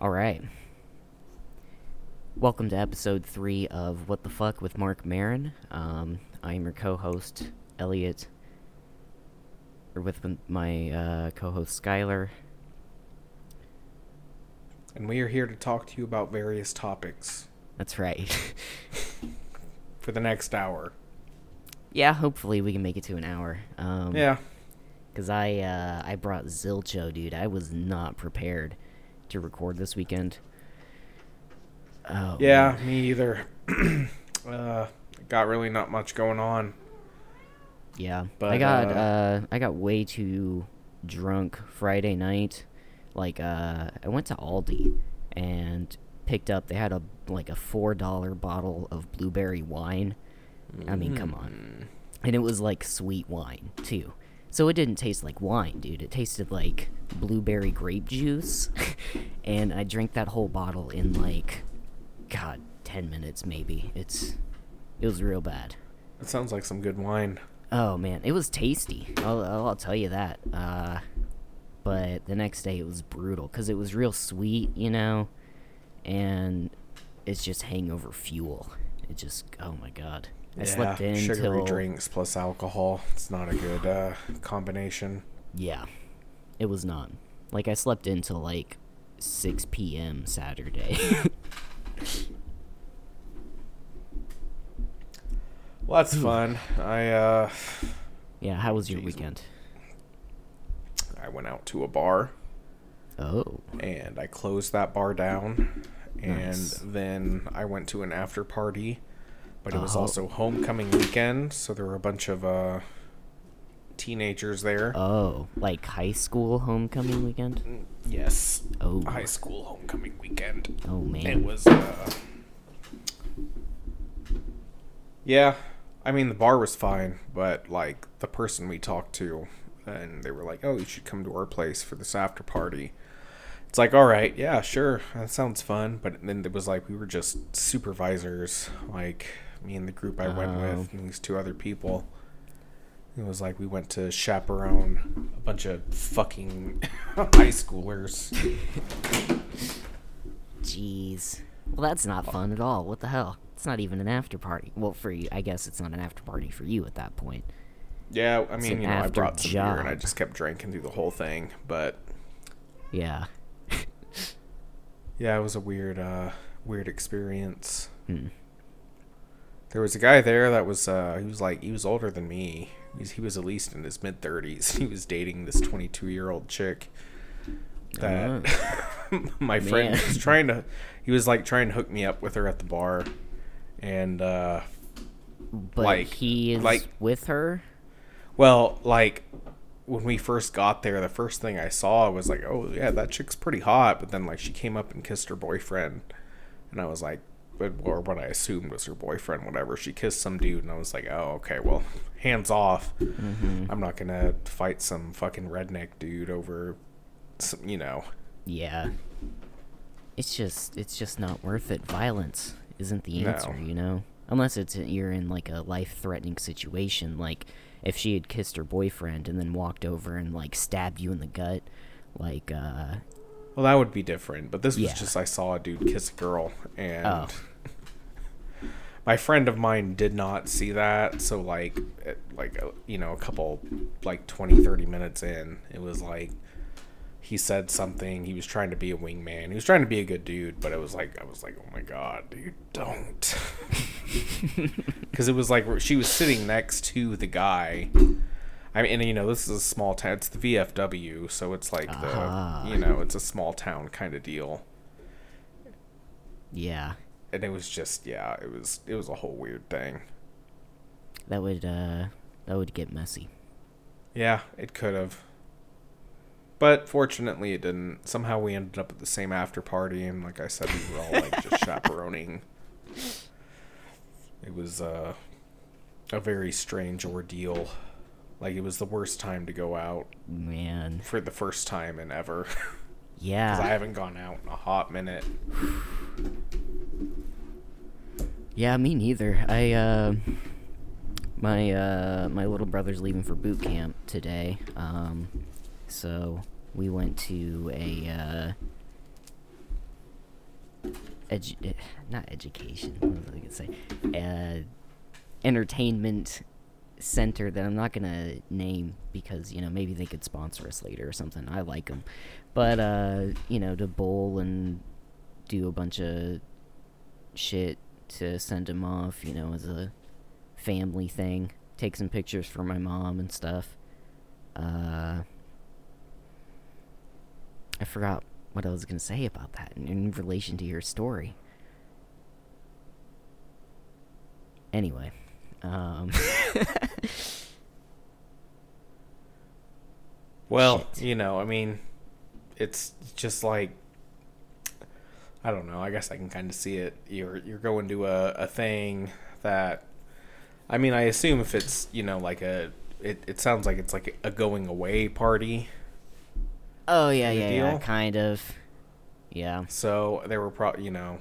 All right. Welcome to episode three of What the Fuck with Marc Maron. Um, I'm your co-host Elliot, or with my uh, co-host Skylar. And we are here to talk to you about various topics That's right. for the next hour. yeah, hopefully we can make it to an hour. Um, yeah. Cause I uh, I brought Zilcho, dude. I was not prepared to record this weekend. Oh, Yeah, man. me either. uh, got really not much going on. Yeah, I got uh, uh, I got way too drunk Friday night. Like uh, I went to Aldi and picked up. They had a like a four dollar bottle of blueberry wine. I mean, come on, and it was like sweet wine too. So it didn't taste like wine, dude. It tasted like blueberry grape juice, and I drank that whole bottle in like, God, ten minutes maybe. It's it was real bad. It sounds like some good wine. Oh man, it was tasty. I'll, I'll, I'll tell you that. Uh, but the next day it was brutal because it was real sweet, you know, and it's just hangover fuel. It just, oh my god. I slept in sugary till drinks plus alcohol. It's not a good uh, combination. yeah, it was not. Like I slept in till like 6 p.m. Saturday. Well, that's fun. I uh, yeah, how was your weekend? I went out to a bar Oh, and I closed that bar down, and Nice. then I went to an after party. But it was Oh. also homecoming weekend, so there were a bunch of uh, teenagers there. oh, like high school homecoming weekend? Yes. Oh, High school homecoming weekend. oh man. It was uh Yeah. I mean the bar was fine, but like the person we talked to and they were like, "Oh, you should come to our place for this after party." It's like, "All right, yeah, sure. That sounds fun." But then it was like we were just supervisors, like me and the group I went Oh. with and these two other people. It was like we went to chaperone a bunch of fucking high schoolers. Jeez. Well, that's not fun at all. What the hell? It's not even an after party. Well, for you, I guess it's not an after party for you at that point. Yeah, I mean, you know, I brought some beer and I just kept drinking through the whole thing. But Yeah. yeah, it was a weird, uh, weird experience. Hmm. There was a guy there that was, uh, he was like, he was older than me. He was, he was at least in his mid thirties. He was dating this twenty-two-year-old chick that my friend Man. was trying to. He was like trying to hook me up with her at the bar, and uh, But Like- he is like- with her. Well, like when we first got there, the first thing I saw was like, "Oh yeah, that chick's pretty hot." But then like she came up and kissed her boyfriend, and I was like, or what I assumed was her boyfriend, whatever. She kissed some dude, and I was like, "Oh okay, well, hands off. I'm not gonna fight some fucking redneck dude over, some, you know." Yeah. It's just, it's just not worth it. Violence isn't the No. answer, you know. Unless it's you're in like a life-threatening situation, like if she had kissed her boyfriend and then walked over and like stabbed you in the gut, like uh, Well, that would be different. But this was Yeah. just I saw a dude kiss a girl, and Oh. My friend of mine did not see that. So like, it- like uh, you know, a couple like 20, 30 minutes in, it was like he said something. He was trying to be a wingman. He was trying to be a good dude, but it was like I was like, oh my god, dude, don't. Because it was like she was sitting next to the guy. I mean, and you know, this is a small town. It's the VFW, so it's like Ah. the, you know, it's a small town kind of deal. yeah, And it was just, yeah, it was, it was a whole weird thing. that would uh, that would get messy. Yeah, it could have. But fortunately, it didn't. Somehow we ended up at the same after party, and like I said, we were all like just chaperoning. It was uh, a very strange ordeal. Like it was the worst time to go out Man, for the first time in ever. yeah. I haven't gone out in a hot minute. Yeah, me neither. I uh my uh my little brother's leaving for boot camp today. Um so we went to a uh edu- eh, not education. What was I gonna say? Uh, entertainment center that I'm not gonna name because you know maybe they could sponsor us later or something. I like them, but uh, you know to bowl and do a bunch of shit to send him off. You know as a family thing. Take some pictures for my mom and stuff. Uh, I forgot what I was gonna say about that in, in relation to your story. Anyway, um, Well, Shit. you know, I mean, it's just like I don't know. I guess I can kind of see it. You're you're going to a, a thing that I mean, I assume if it's, you know, like a it, it sounds like it's like a going away party. oh yeah, Big yeah, yeah, kind of. Yeah. So there were probably, you know,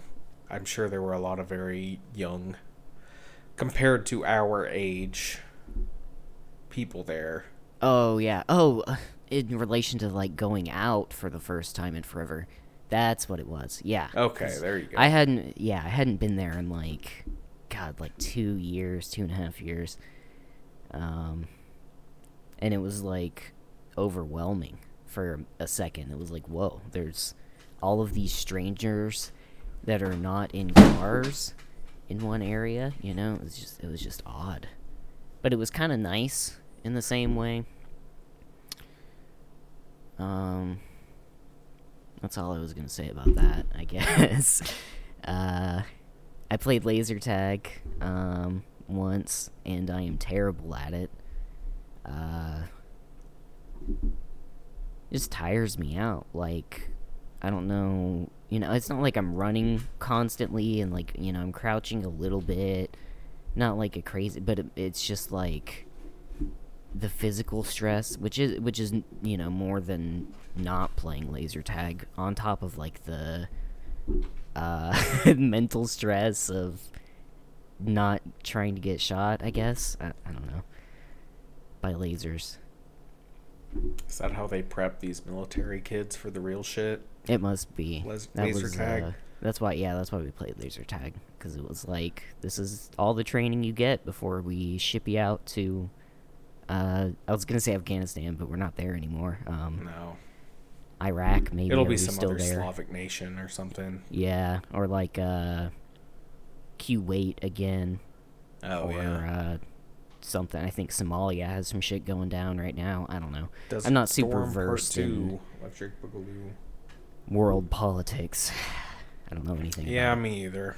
I'm sure there were a lot of very young compared to our age people there. Oh yeah. Oh, uh, in relation to like going out for the first time in forever. That's what it was. Yeah. Okay, there you go. I hadn't. Yeah, I hadn't been there in like, God, like two years, two and a half years. Um, and it was like overwhelming for a second. It was like, whoa, there's all of these strangers that are not in cars in one area. You know, it was just it was just odd, but it was kind of nice in the same way. Um, that's all I was gonna say about that, I guess. uh, I played laser tag um, once, and I am terrible at it. Uh, just tires me out. Like, I don't know. You know, it's not like I'm running constantly and like you know I'm crouching a little bit, not like a crazy, but it, it's just like the physical stress, which is which is you know more than not playing laser tag, on top of like the uh, mental stress of not trying to get shot. I guess I, I don't know by lasers. Is that how they prep these military kids for the real shit? It must be. Les- that laser was, tag? Uh, that's why. Yeah, that's why we played laser tag because it was like this is all the training you get before we ship you out to. Uh, I was gonna say Afghanistan, but we're not there anymore. Um, No. Iraq, maybe. It'll be some still other there? Slavic nation or something. Yeah, or like uh, Kuwait again, Oh or yeah. uh, something. I think Somalia has some shit going down right now. I don't know. Does I'm not super versed in Electric Boogaloo. World politics. I don't know anything. Yeah, about it. me either.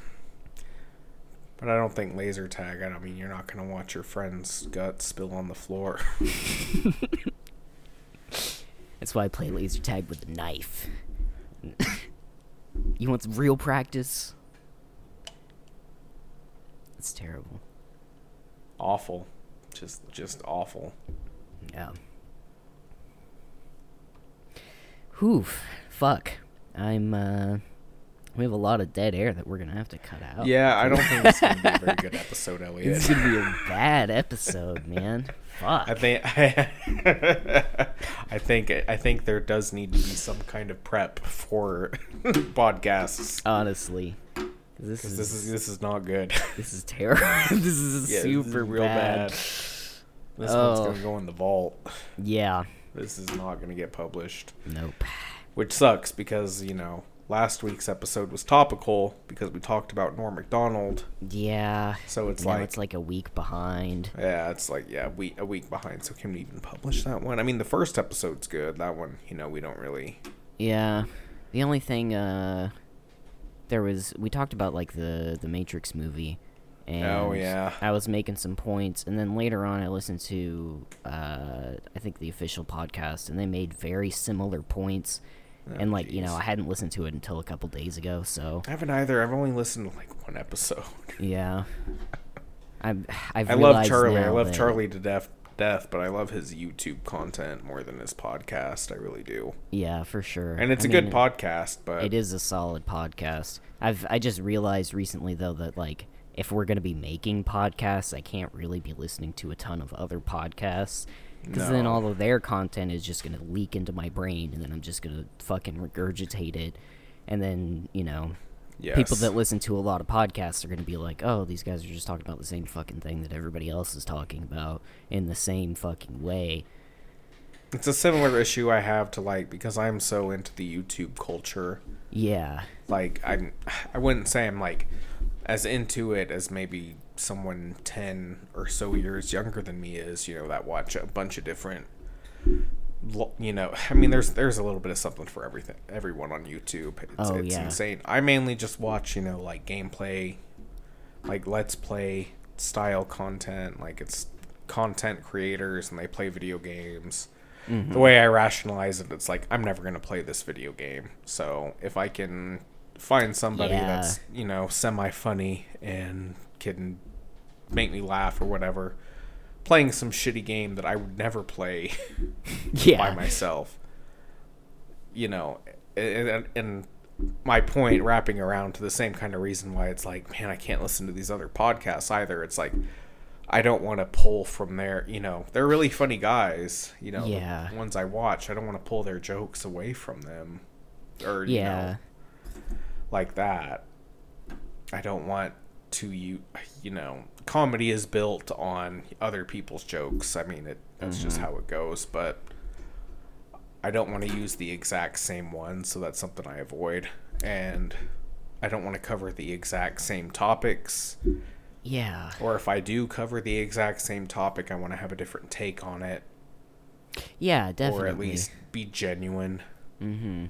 But I don't think laser tag. I don't mean you're not gonna watch your friend's guts spill on the floor. That's why I play laser tag with a knife. you want some real practice? It's terrible. awful, just just awful. Yeah. Oof. Fuck. I'm, uh. We have a lot of dead air that we're gonna have to cut out. Yeah, I don't think it's gonna be a very good episode, Elliot. This is gonna be a bad episode, man. Fuck. I think I think I think there does need to be some kind of prep for podcasts Honestly. This is, this is this is not good. this is terrible. this is Yeah, this is super real bad. bad. This one's Oh. gonna go in the vault. Yeah. This is not gonna get published, Nope. Which sucks because you know last week's episode was topical because we talked about Norm Macdonald. Yeah. So it's like it's like a week behind. Yeah, it's like yeah, we a week behind. So can we even publish that one? I mean, the first episode's good. That one, you know, we don't really. Yeah. The only thing uh there was we talked about like the the Matrix movie and Oh, yeah. I was making some points and then later on I listened to uh I think the official podcast and they made very similar points Oh, and Oh, like, you know. I hadn't listened to it until a couple days ago, so I haven't either. I've only listened to like one episode. yeah. I'm I've I love Charlie. I love that- Charlie to death, death, but I love his YouTube content more than his podcast. I really do. Yeah, for sure. And it's a a good podcast, but It is a solid podcast. I've I just realized recently though that like if we're gonna be making podcasts, I can't really be listening to a ton of other podcasts because then all of their content is just gonna leak into my brain, and then I'm just gonna fucking regurgitate it, and then you know People that listen to a lot of podcasts are going to be like, "Oh, these guys are just talking about the same fucking thing that everybody else is talking about in the same fucking way." It's a similar issue I have to like because I'm so into the YouTube culture. Yeah. Like I'm, I wouldn't say I'm like as into it as maybe someone ten or so years younger than me is. You know that watch a bunch of different. You know, I mean, there's there's a little bit of something for everything, everyone on YouTube. It's, Oh, it's yeah. insane. I mainly just watch, you know, like gameplay, like let's play style content. Like it's content creators and they play video games. Mm-hmm. The way I rationalize it, it's like I'm never gonna play this video game. So if I can find somebody Yeah. that's you know semi funny and can make me laugh or whatever, playing some shitty game that I would never play Yeah. by myself. You know, and, and, my point wrapping around to the same kind of reason why it's like, man, I can't listen to these other podcasts either. It's like I don't want to pull from their, you know, they're really funny guys, you know, Yeah. the ones I watch. I don't want to pull their jokes away from them or you Yeah. know, like that. I don't want to you you know, comedy is built on other people's jokes. I mean, it that's just how it goes, but I don't want to use the exact same one, so that's something I avoid. And I don't want to cover the exact same topics, Yeah. or if I do cover the exact same topic, I want to have a different take on it, Yeah, definitely. or at least be genuine. Mm-hmm.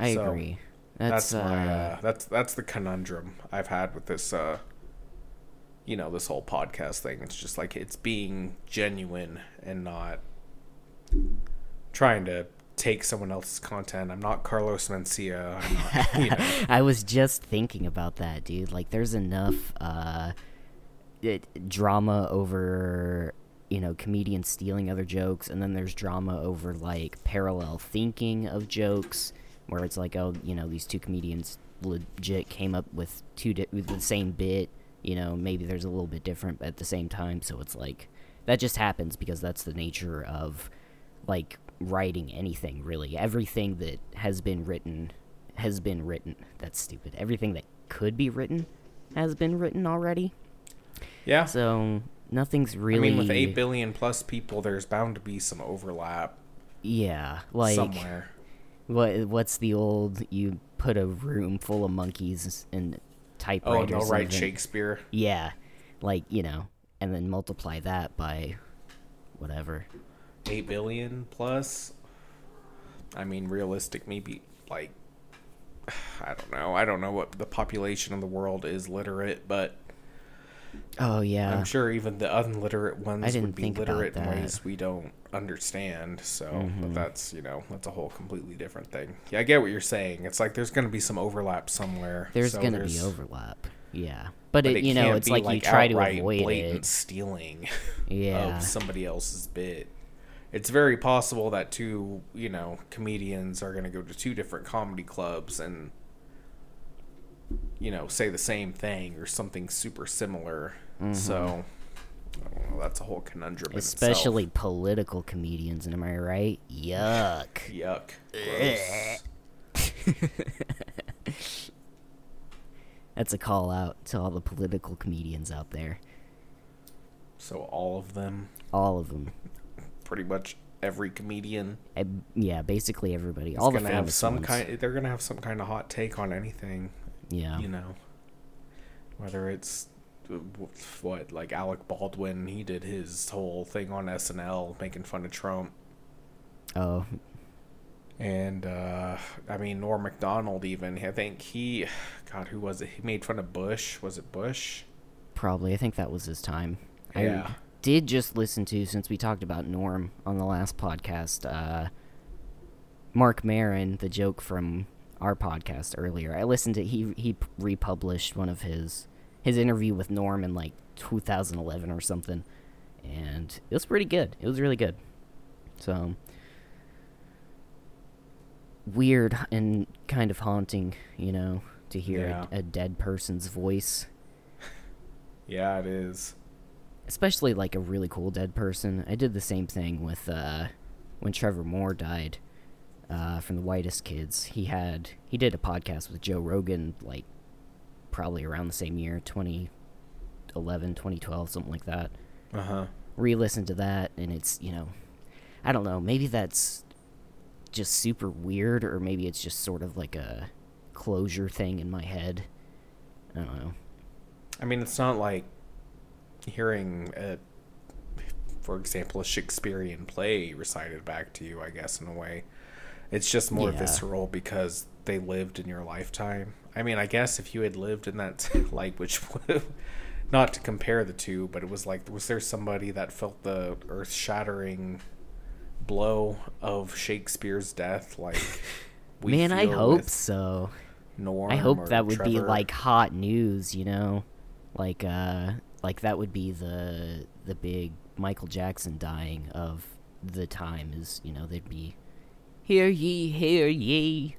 I So, agree. That's, That's, my uh, uh, that's that's the conundrum I've had with this uh you know, this whole podcast thing. It's just like it's being genuine and not trying to take someone else's content. I'm not Carlos Mencia. I'm not, you know. I was just thinking about that, dude. Like, there's enough uh, it, drama over, you know, comedians stealing other jokes, and then there's drama over like parallel thinking of jokes, where it's like, oh, you know, these two comedians legit came up with two di- with the same bit. You know, maybe there's a little bit different but at the same time, so it's like that just happens because that's the nature of like writing anything really everything that has been written has been written that's stupid everything that could be written has been written already Yeah. so nothing's really I mean, with 8 billion plus people, there's bound to be some overlap yeah like somewhere. What what's the old you put a room full of monkeys and Oh, typewriters no, and right, then- Shakespeare. yeah like you know and then multiply that by whatever 8 billion plus. I mean, realistic, maybe like, I don't know. I don't know what the population of the world is literate, but oh yeah I'm sure even the unliterate ones I didn't would be literate in that. ways we don't understand. So, Mhm. but that's, you know, that's a whole completely different thing. Yeah, I get what you're saying. It's like there's going to be some overlap somewhere. there's so gonna be there's- overlap yeah but, but it, you know it's be, like, you try to avoid blatant it stealing. yeah of somebody else's bit. It's very possible that two, you know, comedians are going to go to two different comedy clubs and you know, say the same thing or something super similar. So, I that's a whole conundrum especially political comedians and am i right? Yuck. Yuck. That's a call out to all the political comedians out there. So all of them, all of them. Pretty much every comedian? I, yeah basically everybody. All the have some ones. kind they're going to have some kind of hot take on anything. yeah. you know? Whether it's what like Alec Baldwin he did his whole thing on SNL making fun of Trump. Oh. And uh I mean Norm Macdonald even I think he god who was it? He made fun of Bush. Was it Bush? Probably. I think that was his time. Yeah. i did just listen to since we talked about norm on the last podcast uh mark Maron, the joke from our podcast earlier. I listened to he he republished one of his his interview with norm in like 2011 or something and it was pretty good it was really good so weird and kind of haunting you know to hear Yeah. a, a dead person's voice yeah it is especially like a really cool dead person. I did the same thing with uh, when Trevor Moore died. uh, from the Whitest Kids. He had he did a podcast with Joe Rogan like probably around the same year, 2011, 2012, something like that. Uh huh. Re-listened to that, and it's you know, I don't know, maybe that's just super weird, or maybe it's just sort of like a closure thing in my head. I don't know. I mean, it's not like hearing, a, for example, a Shakespearean play recited back to you. I guess in a way, it's just more Yeah. visceral because they lived in your lifetime. I mean, I guess if you had lived in that, like, which not to compare the two, but it was like, was there somebody that felt the earth-shattering blow of Shakespeare's death? Like, we Man, I hope so. Norm I hope that would be like hot news, you know, like uh, like that would be the the big Michael Jackson dying of the time is, you know, they'd be, hear ye, hear ye,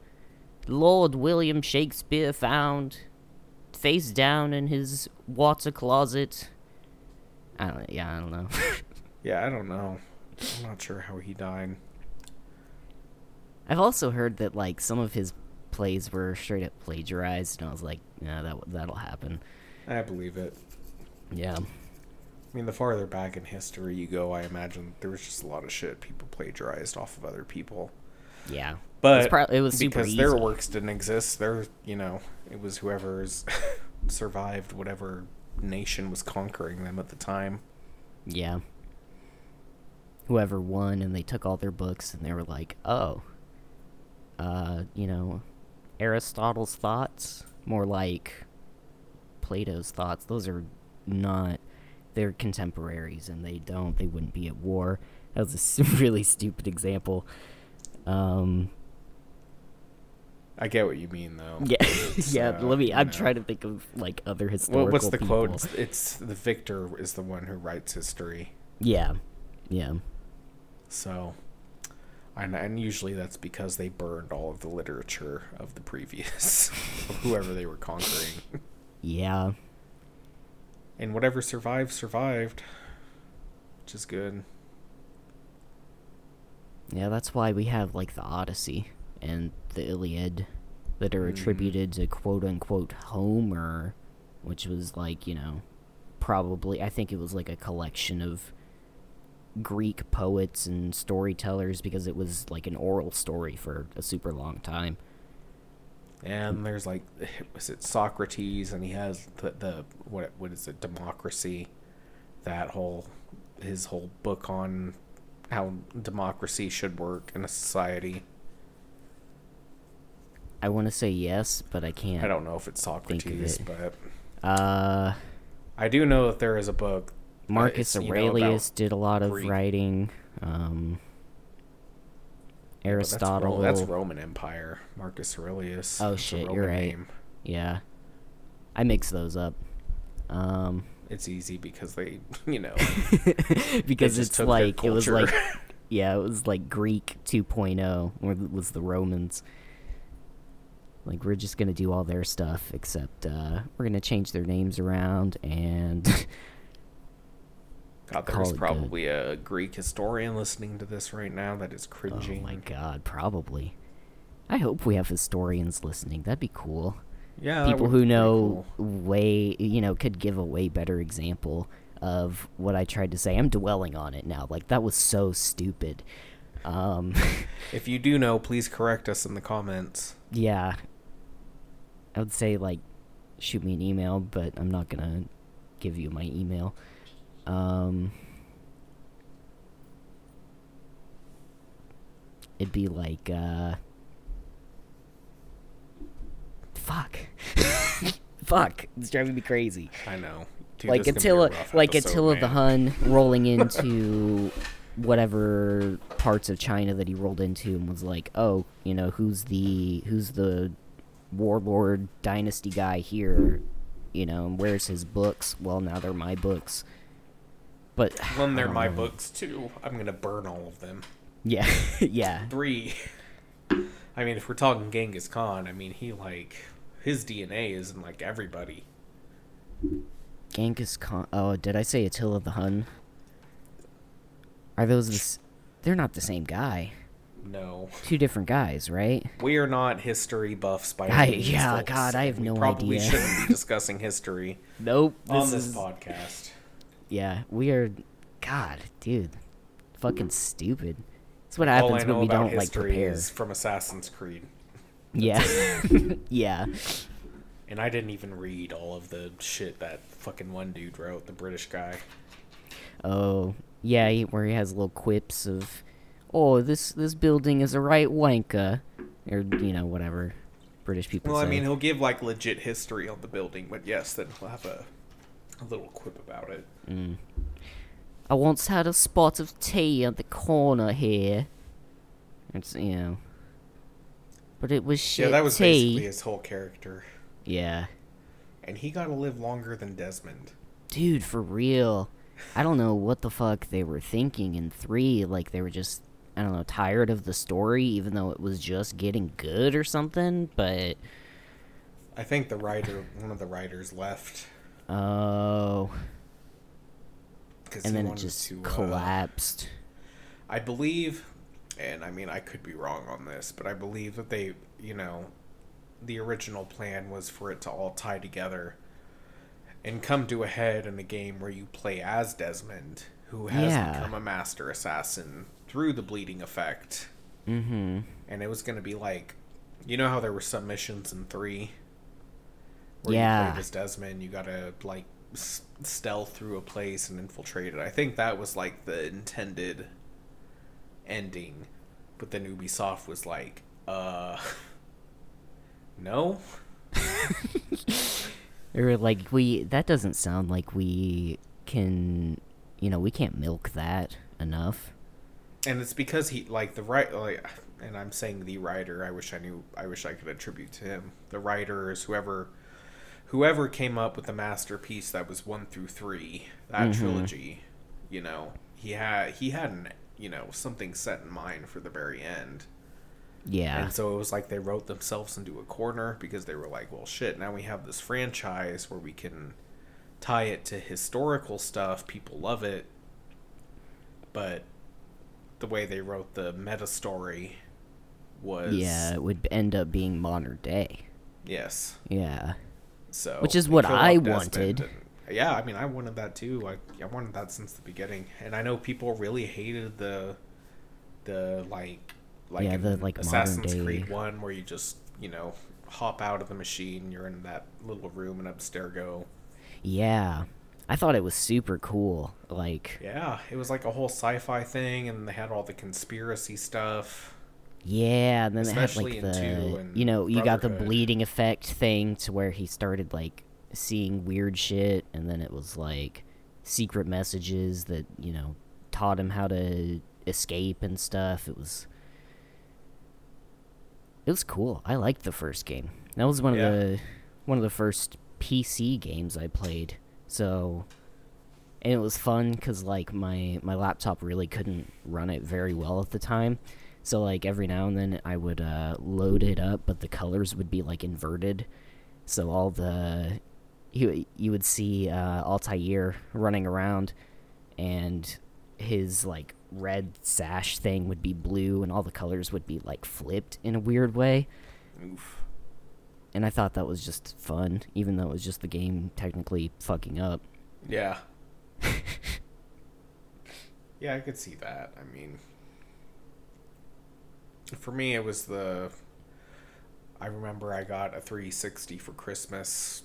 Lord William Shakespeare found, face down in his water closet. I don't, yeah, I don't know. Yeah, I don't know. I'm not sure how he died. I've also heard that like some of his plays were straight up plagiarized, and I was like, yeah, that that'll happen. I believe it. Yeah. I mean, the farther back in history you go, I imagine there was just a lot of shit people plagiarized off of other people. Yeah. But it was super because their works didn't exist, their you know, it was whoever's survived whatever nation was conquering them at the time. Yeah. Whoever won, and they took all their books, and they were like, oh, uh, you know, Aristotle's thoughts, more like Plato's thoughts. Those are not, they're contemporaries, and they don't, they wouldn't be at war. That was a really stupid example. Um, I get what you mean though. yeah, yeah. uh, let me. I'm know. trying to think of like other historical. Well, what's the people. quote? It's, it's the victor is the one who writes history. Yeah, yeah. So, and, and usually that's because they burned all of the literature of the previous, of whoever they were conquering. Yeah. And whatever survived, survived. Which is good. Yeah, that's why we have like the Odyssey and the Iliad that are Mhm. attributed to quote unquote Homer, which was like, you know, probably I think it was like a collection of Greek poets and storytellers because it was like an oral story for a super long time. And there's like, was it Socrates? And he has the, the what what is it? Democracy. That whole his whole book on how democracy should work in a society. I want to say yes, but I can't. I don't know if it's Socrates, it. but Uh I do know that there is a book. Marcus Aurelius did a lot of Greek. writing. Um but that's Aristotle. That's, Roman Empire. Marcus Aurelius. Oh, shit, you're right. name. Yeah. I mix those up. Um It's easy because they, you know, because it's like it was like yeah, it was like Greek 2.0 or th- was the Romans. Like we're just going to do all their stuff except uh we're going to change their names around and God, there's it good. probably a Greek historian listening to this right now that is cringing. oh my god, probably. I hope we have historians listening. That'd be cool. Yeah, people who know cool. way you know could give a way better example of what I tried to say. I'm dwelling on it now. Like that was so stupid. Um If you do know, please correct us in the comments. yeah. I would say like shoot me an email, but I'm not to give you my email. Um It'd be like uh fuck. fuck. It's driving me crazy. I know. Dude, like gonna Attila, like episode, Attila the. Hun rolling into whatever parts of China that he rolled into and was like, oh, you know, who's the who's the warlord dynasty guy here? You know, and where's his books? Well, now they're my books. But When they're don't my books too, I'm gonna burn all of them. Yeah, yeah, Three. I mean, if we're talking Genghis Khan, I mean he like his DNA is in like everybody. Genghis Khan. Oh, did I say Attila the Hun? Are those the? s- They're not the same guy. No, Two different guys, right? we are not history buffs by I- any means, yeah, folks, God, I have we no probably idea. shouldn't be discussing history Nope. on this podcast. Yeah, we are. God, dude, fucking stupid. That's what happens when we don't like prepare. is from Assassin's Creed, Yeah, yeah. and I didn't even read all of the shit that fucking one dude wrote, the British guy. Oh, yeah, he, where he has little quips of, "Oh, this this building is a right wanker," or you know whatever British people Well, say. I mean, he'll give like legit history on the building, but yes, then he'll have a, a little quip about it. Mm. I once had a spot of tea at the corner here. It's you know, but it was shit yeah, that was tea. basically his whole character, Yeah, and he got to live longer than Desmond. dude, for real. I don't know what the fuck they were thinking in three. Like they were just, I don't know, tired of the story, even though it was just getting good or something. But I think the writer, one of the writers, left oh, because and then it just to, uh, collapsed. I believe, and I mean, I could be wrong on this, but I believe that they, you know, the original plan was for it to all tie together and come to a head in a game where you play as Desmond, who has Yeah. become a master assassin through the bleeding effect. Mm-hmm. And it was going to be like, you know how there were submissions in three? Where Yeah. you played as Desmond, you gotta, like, s- stealth through a place and infiltrate it. I think that was, like, the intended ending. But then Ubisoft was like, uh. No? Or like we that doesn't sound like we can you know, we can't milk that enough. And it's because he, like, the right, like, and I'm saying the writer, I wish I knew, I wish I could attribute to him. The writers, whoever. Whoever came up with the masterpiece that was one through three, that Mhm. trilogy, you know, he had he had an you know something set in mind for the very end. Yeah. And so it was like they wrote themselves into a corner because they were like, well, shit, now we have this franchise where we can tie it to historical stuff. People love it. But the way they wrote the meta story was. yeah, it would end up being modern day. Yes. Yeah. So. Which is what I wanted. and- yeah, I mean, I wanted that too. I, I wanted that since the beginning. And I know people really hated the. The, like. Like Yeah, the, like, Assassin's modern Creed one where you just you know hop out of the machine you're in that little room and abstergo Yeah. I thought it was super cool. Like yeah it was like a whole sci-fi thing and they had all the conspiracy stuff yeah, and then it had Especially like the and you know, you got the bleeding effect thing to where he started like seeing weird shit and then it was like secret messages that, you know, taught him how to escape and stuff. It was It was cool. I liked the first game. That was one Yeah. of the one of the first PC games I played. So and it was fun cuz like my my laptop really couldn't run it very well at the time. So like every now and then I would uh, load it up, but the colors would be like inverted. So all the you you would see uh, Altair running around, and his like red sash thing would be blue, and all the colors would be like flipped in a weird way. oof And I thought that was just fun, even though it was just the game technically fucking up. yeah. Yeah i could see that. I mean for me it was the i remember i got a 360 for christmas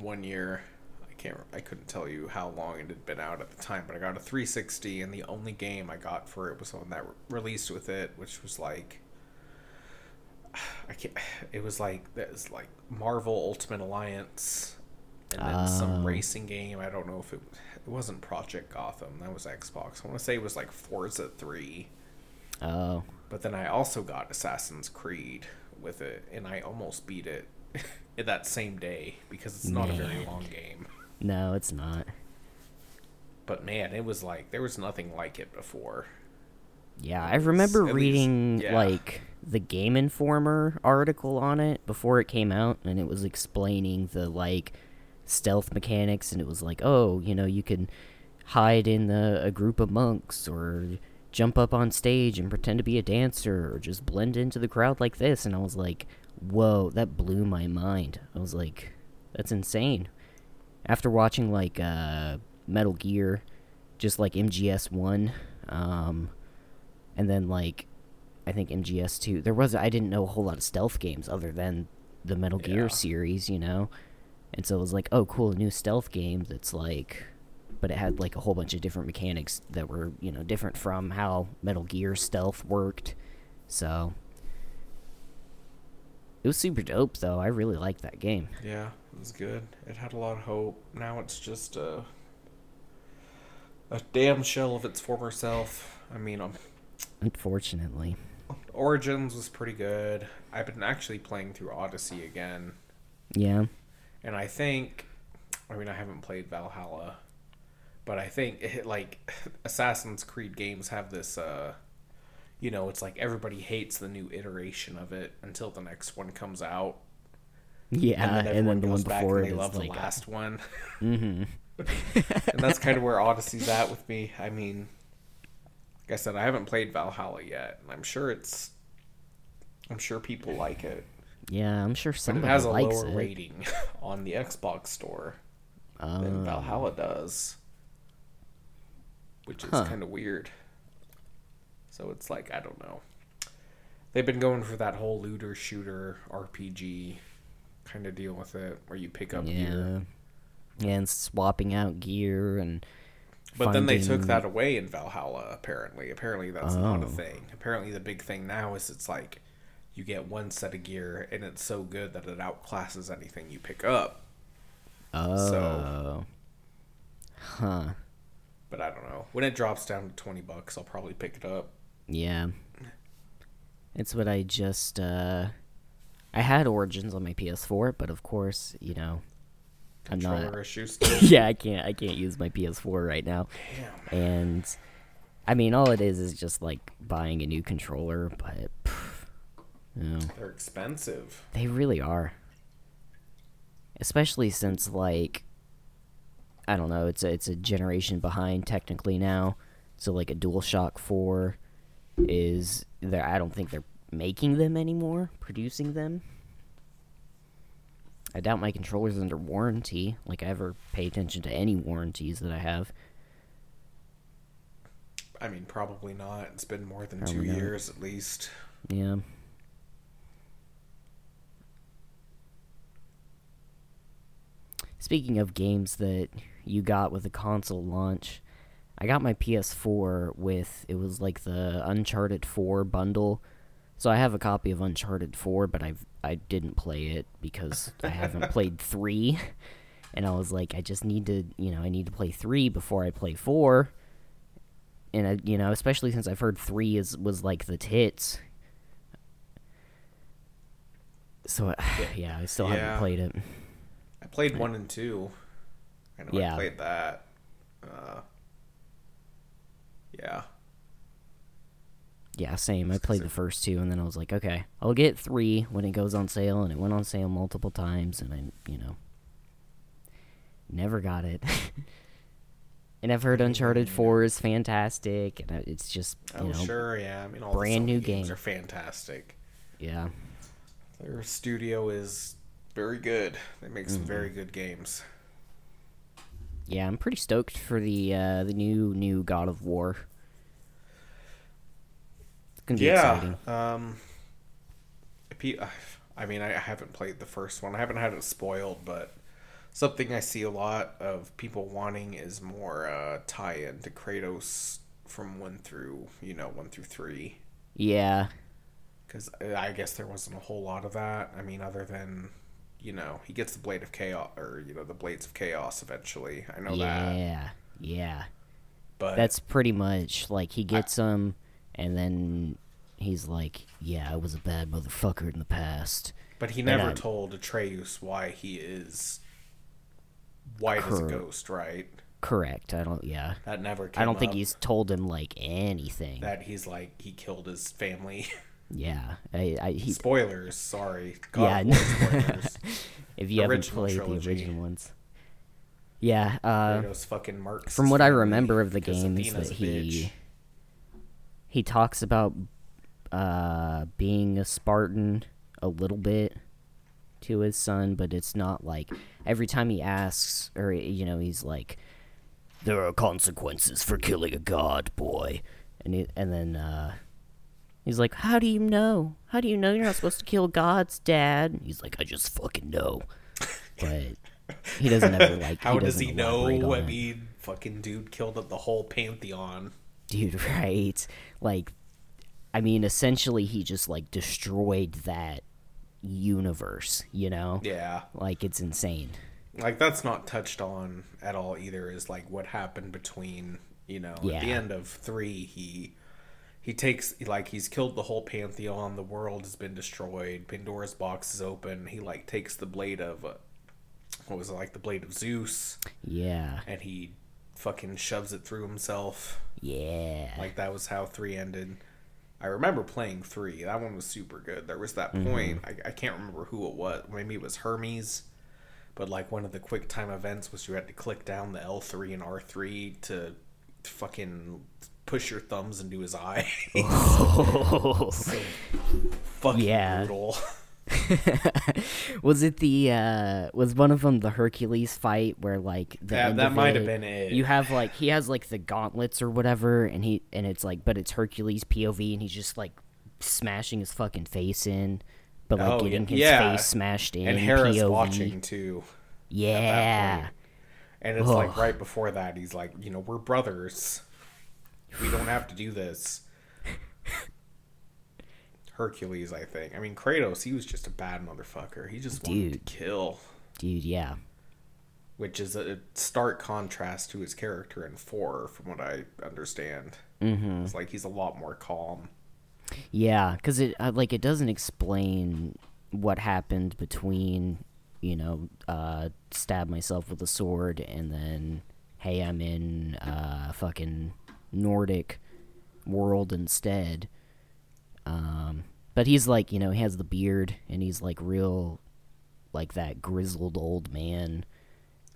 one year. I can't i couldn't tell you how long it had been out at the time but i got a 360 and the only game i got for it was one that re- released with it which was like i can't it was like that was like marvel ultimate alliance and then some Oh. racing game i don't know if it it wasn't project gotham that was xbox i want to say it was like forza 3 Oh, but then I also got Assassin's Creed with it, and I almost beat it that same day because it's not a very long game. no, it's not. But man, it was like there was nothing like it before. Yeah, I remember at least- reading yeah. like the Game Informer article on it before it came out, and it was explaining the like stealth mechanics, and it was like, oh, you know, you can hide in the, a group of monks, or jump up on stage and pretend to be a dancer or just blend into the crowd like this and I was like, "Whoa, that blew my mind." I was like, "That's insane." After watching like uh Metal Gear, just like MGS1, um and then like I think MGS2. There was I didn't know a whole lot of stealth games other than the Metal Gear Yeah. series, you know. And so it was like, "Oh, cool, a new stealth game that's like but it had like a whole bunch of different mechanics that were you know different from how Metal Gear stealth worked. So it was super dope, though. I really liked that game. Yeah, it was good. It had a lot of hope. Now it's just a a damn shell of its former self. I mean, um, Unfortunately, Origins was pretty good. I've been actually playing through Odyssey again, yeah, and I think, I mean, I haven't played Valhalla, but I think it, like Assassin's Creed games have this. uh you know, it's like everybody hates the new iteration of it until the next one comes out. yeah, and then, and then, the one back before it they is love like, the last one. mm-hmm. and that's kind of where Odyssey's at with me. I mean, I said, I haven't played Valhalla yet, and I'm sure it's, I'm sure people like it, yeah, I'm sure but somebody it has a likes lower it. rating on the Xbox store Uh, than Valhalla does, which is Huh. kind of weird. So it's like I don't know. They've been going for that whole looter shooter RPG kind of deal with it, where you pick up gear. yeah, yeah, and swapping out gear and. But then they took that away in Valhalla. Apparently, apparently that's not a Oh. thing. Apparently, the big thing now is it's like you get one set of gear, and it's so good that it outclasses anything you pick up. Oh. Huh. But I don't know. When it drops down to twenty bucks, I'll probably pick it up. Yeah. It's what I just uh I had Origins on my PS4, but of course, you know, I'm Controller not issues. Still. Yeah, I can't I can't use my PS4 right now. Damn. And I mean, all it is is just like buying a new controller, but pff, you know, They're expensive. they really are. Especially since like I don't know, it's a, it's a generation behind technically now. So like a DualShock 4 is there I don't think they're making them anymore, producing them. I doubt my controller's under warranty. Like I ever pay attention to any warranties that I have. I mean, probably not. It's been more than Probably two not. years at least. Yeah. Speaking of games that you got with the console launch, I got my PS4 with it was like the Uncharted 4 bundle. So I have a copy of Uncharted 4, but I've I didn't play it because I haven't played 3. And I was like I just need to, you know, I need to play 3 before I play 4. And I, you know, especially since I've heard 3 is was like the tits. So yeah, I still Yeah. haven't played it. I played one and two. I know Yeah. I played that. Uh, yeah. Yeah, same. I played the first two, and then I was like, okay, I'll get three when it goes on sale, and it went on sale multiple times, and I, you know, never got it. and I've heard Uncharted Four is fantastic, and it's just, you Oh, know, sure, yeah. I mean, all brand new games game. are fantastic. yeah, Their studio is very good. They make some Mm-hmm. very good games. yeah. I'm pretty stoked for the uh, the new new God of War. Be yeah. exciting. Um. I mean, I haven't played the first one. I haven't had it spoiled, but something I see a lot of people wanting is more uh, tie-in to Kratos from one through you know one through three. Yeah, Because I guess there wasn't a whole lot of that. I mean, other than, you know, he gets the blade of chaos, or you know, the blades of chaos eventually. I know that, yeah, yeah. but That's pretty much like he gets them, and then he's like, "Yeah, I was a bad motherfucker in the past." but he never told Atreus why he is white as a ghost, right? Correct. I don't. Yeah. That never. Came I don't think he's told him like anything. that he's like he killed his family. yeah. I. I he, spoilers, sorry. God yeah, spoilers. if you haven't played trilogy. the original ones. Yeah. Uh, fucking marks. from what I remember of the game is that a bitch. He. talks about uh, being a Spartan a little bit to his son, but it's not like every time he asks, or you know, he's like, "There are consequences for killing a god, boy," and he, and then uh, he's like, "How do you know? How do you know you're not supposed to kill gods, Dad?" He's like, "I just fucking know," but he doesn't ever like. How he does he know? I mean, fucking dude killed the whole pantheon. Dude right? Like i mean essentially he just like destroyed that universe you know? Yeah. like it's insane. Like that's not touched on at all either is like what happened between you know at the end of three he he takes like he's killed the whole pantheon the world has been destroyed pandora's box is open he like takes the blade of uh, what was it like the blade of zeus. Yeah. And he fucking shoves it through himself. Yeah. Like that was how three ended. I remember playing three. That one was super good. There was that mm-hmm. point I, I can't remember who it was. Maybe it was hermes. But like one of the quick time events was you had to click down the l3 and r3 to fucking push your thumbs into his eye so fucking Yeah. brutal was it the uh was one of them the hercules fight where like the That- that might have been it. you have like he has like the gauntlets or whatever and he and it's like but it's hercules pov and he's just like smashing his fucking face in but like Oh, getting his yeah. face smashed in and Hera's POV. watching too yeah. And it's like right before that, he's like, you know, we're brothers. We don't have to do this. Hercules, I think. I mean, Kratos, he was just a bad motherfucker. He just wanted Dude. to kill, dude yeah which is a stark contrast to his character in four, from what I understand. mm-hmm It's like he's a lot more calm. Yeah, because it uh, like it doesn't explain what happened between you know uh, stab myself with a sword and then hey I'm in uh, fucking Nordic world instead. Um, but he's like you know he has the beard and he's like real like that grizzled old man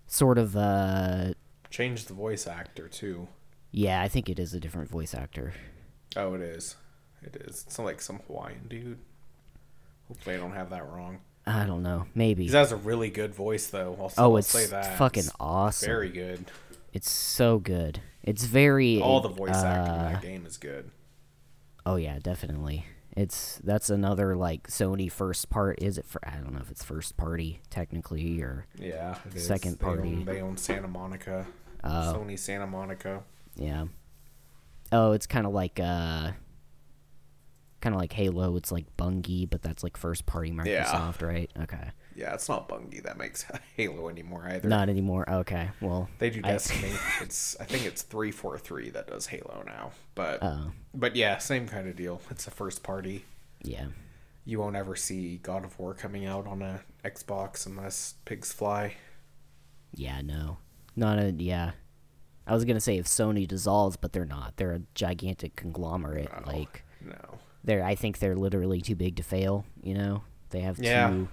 sort of uh Changed the voice actor too. yeah I think it is a different voice actor. Oh, it is. It is. It's like some Hawaiian dude. Hopefully, I don't have that wrong. I don't know maybe. He has a really good voice, though. I'll, Oh, I'll it's say that. fucking It's awesome. Very good. It's so good. It's very All the voice acting in uh, that game is good. Oh yeah, definitely. It's that's another like Sony first part. Is it for? I don't know if it's first party technically or Yeah, is. second They own- party. They own, Santa Monica. Oh. Sony Santa Monica. yeah. Oh, it's kind of like uh, kind of like Halo. It's like Bungie, but that's like first party Yeah. Microsoft, right? Okay. Yeah, it's not Bungie that makes Halo anymore either. Not anymore. Okay. Well, They do I- Destiny. it's I think it's three four three that does Halo now. But Oh. but yeah, same kind of deal. It's a first party. yeah. You won't ever see God of War coming out on a Xbox unless pigs fly. Yeah. No. Not a yeah. I was gonna say if Sony dissolves, but they're not. They're a gigantic conglomerate. No. Like No. they're I think they're literally too big to fail, you know? They have Yeah. too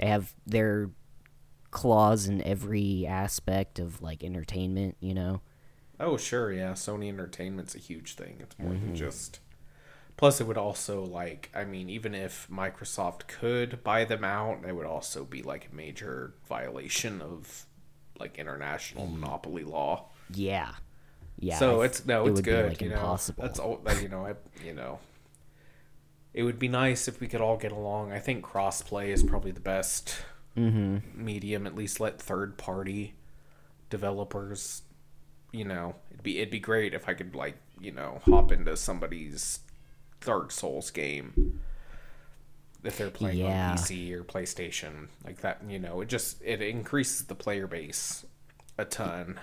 they have their claws in every aspect of like entertainment, you know? Oh sure, yeah. Sony Entertainment's a huge thing. It's more Mm-hmm. than just. Plus, it would also like I mean, even if Microsoft could buy them out, it would also be like a major violation of like international monopoly law. Yeah. Yeah. so it's no, it it's would be, good. like, you know, impossible. that's all. You know, I you know. It would be nice if we could all get along. I think crossplay is probably the best Mm-hmm. medium. At least let third party developers, you know, it'd be it'd be great if I could like you know hop into somebody's Dark Souls game if they're playing Yeah. on PC or PlayStation like that. You know, it just it increases the player base a ton,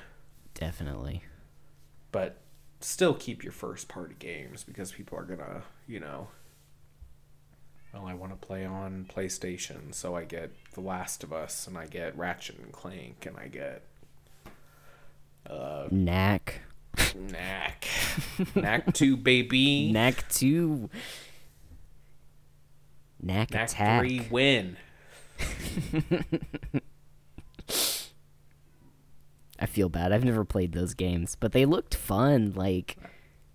Definitely. but still keep your first party games because people are gonna you know. Well, I want to play on PlayStation, so I get The Last of Us, and I get Ratchet and Clank, and I get uh, Knack. Knack, Knack Two, baby, Knack two. Knack, Knack attack. Three, win. I feel bad. I've never played those games, but they looked fun. Like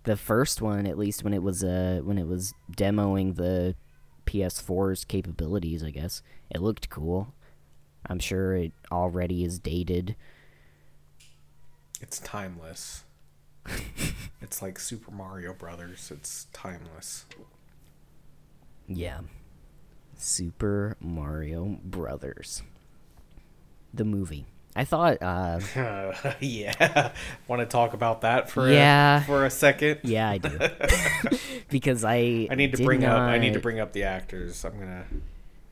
the first one, at least when it was uh when it was demoing the PS4's capabilities, I guess it looked cool. I'm sure it already is dated. It's timeless. it's like Super Mario Brothers. It's timeless. Yeah. Super Mario Brothers. The movie. I thought uh yeah. Want to talk about that for Yeah. a, for a second? yeah, I do. because I I need to bring up. I need to bring up the actors. I'm gonna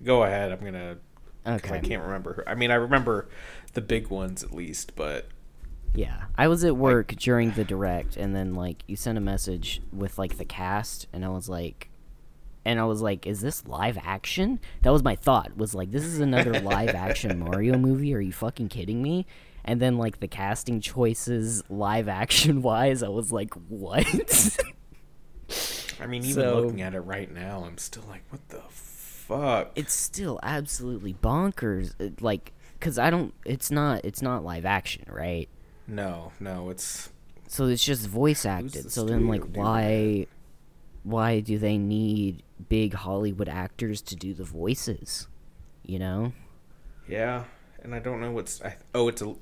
go ahead. I'm gonna. Okay. I can't remember. I mean, I remember the big ones at least, but Yeah, I was at work during the direct, and then like you sent a message with like the cast, and I was like, and I was like, is this live action? That was my thought. Was like, this is another live action Mario movie? Are you fucking kidding me? And then like the casting choices, live action wise, I was like, what? I mean, even So- looking at it right now, I'm still like, what the fuck? it's still absolutely bonkers. It, like, cause I don't. It's not. It's not live action, right? no, no, it's So it's just voice the acted. So then, like, why? doing why, do they need big Hollywood actors to do the voices? You know? yeah. And I don't know what's. I, oh, it's a,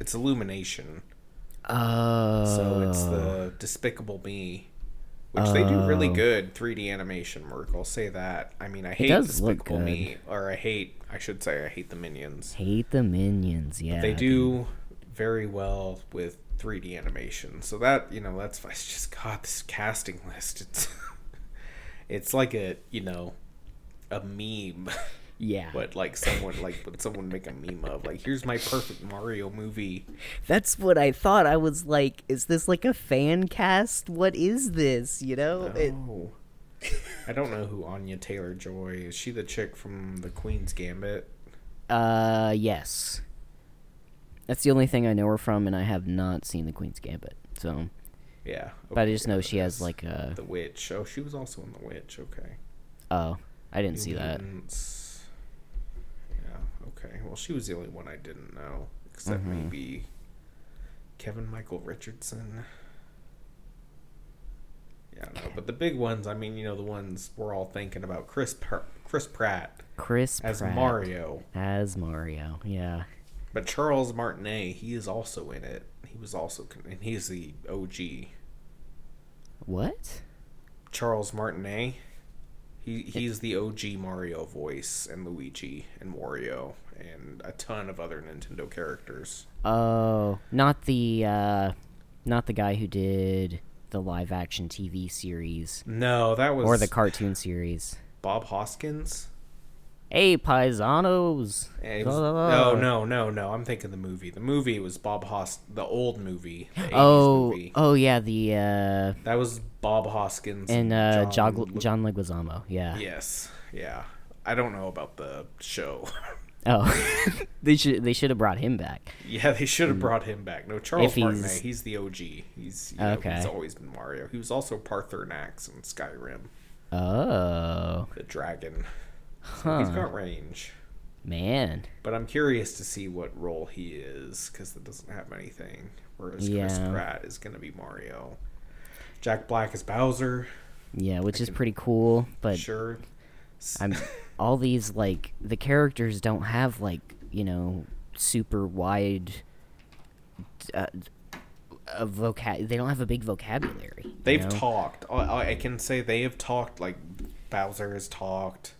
it's Illumination. Oh. So it's the oh. Despicable Me, which they do really Oh. good 3D animation work. I'll say that. I mean, I hate Despicable. Me, or I hate. I should say I hate the Minions. hate the minions. Yeah, they do very well with 3D animation. So that you know, that's it's just God. This casting list, it's it's like a you know a meme. Yeah, But like someone like would someone make a meme of like here's my perfect Mario movie. that's what I thought. I was like, is this like a fan cast? What is this? You know? It, Oh. I don't know who Anya Taylor Joy is. She the chick from the Queen's Gambit? uh, yes. That's the only thing I know her from, and I have not seen the Queen's Gambit. So, Yeah. but I just know she has like a. the witch. Oh, she was also in the witch. Okay. Oh, I didn't see that. Yeah. Okay. Well, she was the only one I didn't know, except Mhm. maybe Kevin Michael Richardson. Yeah, I don't know. But the big ones, I mean, you know, the ones we're all thinking about Chris Pr- Chris Pratt Chris as Pratt Mario. As Mario, yeah. But Charles Martinet, he is also in it. He was also, and he's the OG. What? Charles Martinet, he he's the OG Mario voice and Luigi and Wario and a ton of other Nintendo characters. Oh, not the uh not the guy who did the live action TV series No, that was or the cartoon series. Bob Hoskins. Hey, paisanos. Was- no, no, no, no. I'm thinking the movie. The movie was Bob Hos, the old movie, the Oh, movie. oh yeah, the uh That was Bob Hoskins and uh John, John Leguizamo. Yeah. Yes, yeah. I don't know about the show. Oh. they should they should have brought him back. Yeah, they should have brought him back. No, Charles he's- Martinet, he's the OG. He's you know, Okay. he's always been Mario. He was also Paarthurnax in Skyrim, Oh. the dragon. So He's Huh. got range, Man. but I'm curious to see what role he is because it doesn't have anything. Whereas Chris Pratt is going to be Mario. Jack Black is Bowser. Yeah, which is can- pretty cool, but sure. I'm all these like the characters don't have like you know super wide uh, a vocab. They don't have a big vocabulary. They've know? talked. I, I can say they have talked. Like Bowser has talked.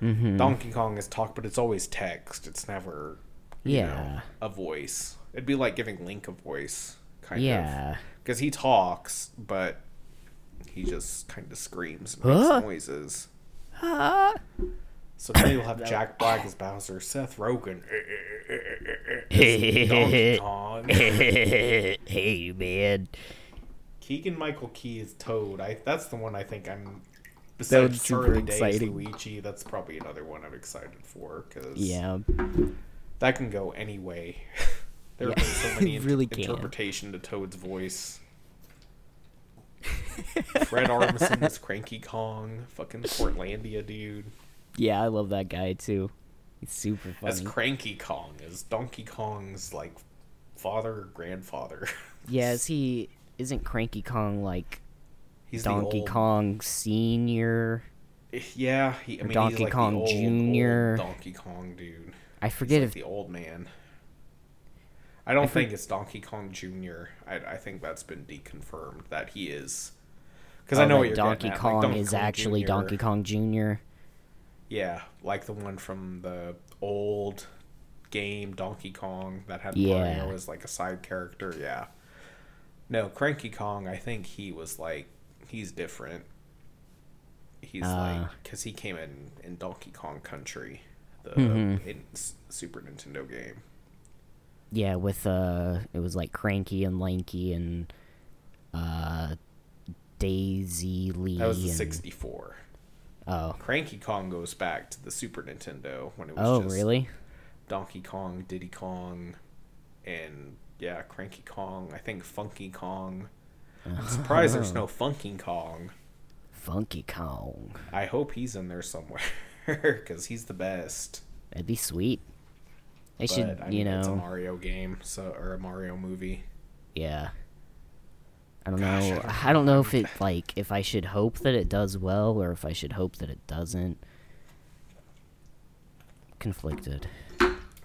Mhm. Donkey Kong is talk, but it's always text. It's never, you Yeah. know, a voice. It'd be like giving Link a voice, kind of. Yeah. Because he talks, but he just kind of screams and makes Huh? noises. Ah. So now you'll have Jack Black as Bowser, Seth Rogen as Donkey Kong, hey man, Keegan Michael Key is Toad. I that's the one I think I'm. Besides super Charlie Day's exciting. Luigi, that's probably another one I'm excited for because yeah, that can go any way. there Yeah, been so many it in- really interpretation to Toad's voice. Fred Armisen is Cranky Kong, fucking Portlandia dude. yeah. I love that guy too. He's super As. Cranky Kong, as Donkey Kong's like father or grandfather. yeah, is he isn't Cranky Kong like He's Donkey old- Kong Senior. Yeah, he, I mean, Donkey like Kong old, Junior. old Donkey Kong dude. I forget like if the old man. I don't I for- think it's Donkey Kong Junior. I, I think that's been deconfirmed that he is. Because I oh, know that what you're Donkey. Kong like Donkey is Kong actually Jr. Donkey Kong Junior. Yeah, like the one from the old game Donkey Kong that had Yeah. Mario as like a side character. Yeah. No, Cranky Kong. I think he was like he's different. He's Uh. like because he came in in Donkey Kong Country, the Mhm. in Super Nintendo game. Yeah, with uh, it was like Cranky and Lanky and uh, Daisy Lee. That was the and, 64. Oh, Cranky Kong goes back to the Super Nintendo when it was oh, really? Donkey Kong, Diddy Kong, and yeah, Cranky Kong. I think Funky Kong. I'm surprised there's no Funky Kong. Funky Kong. I hope he's in there somewhere because he's the best. That'd be sweet. They But, should, I you know, it's a Mario game, so or a Mario movie. yeah. I don't Gosh, I know. don't I don't know know. if it like if I should hope that it does well or if I should hope that it doesn't. Conflicted.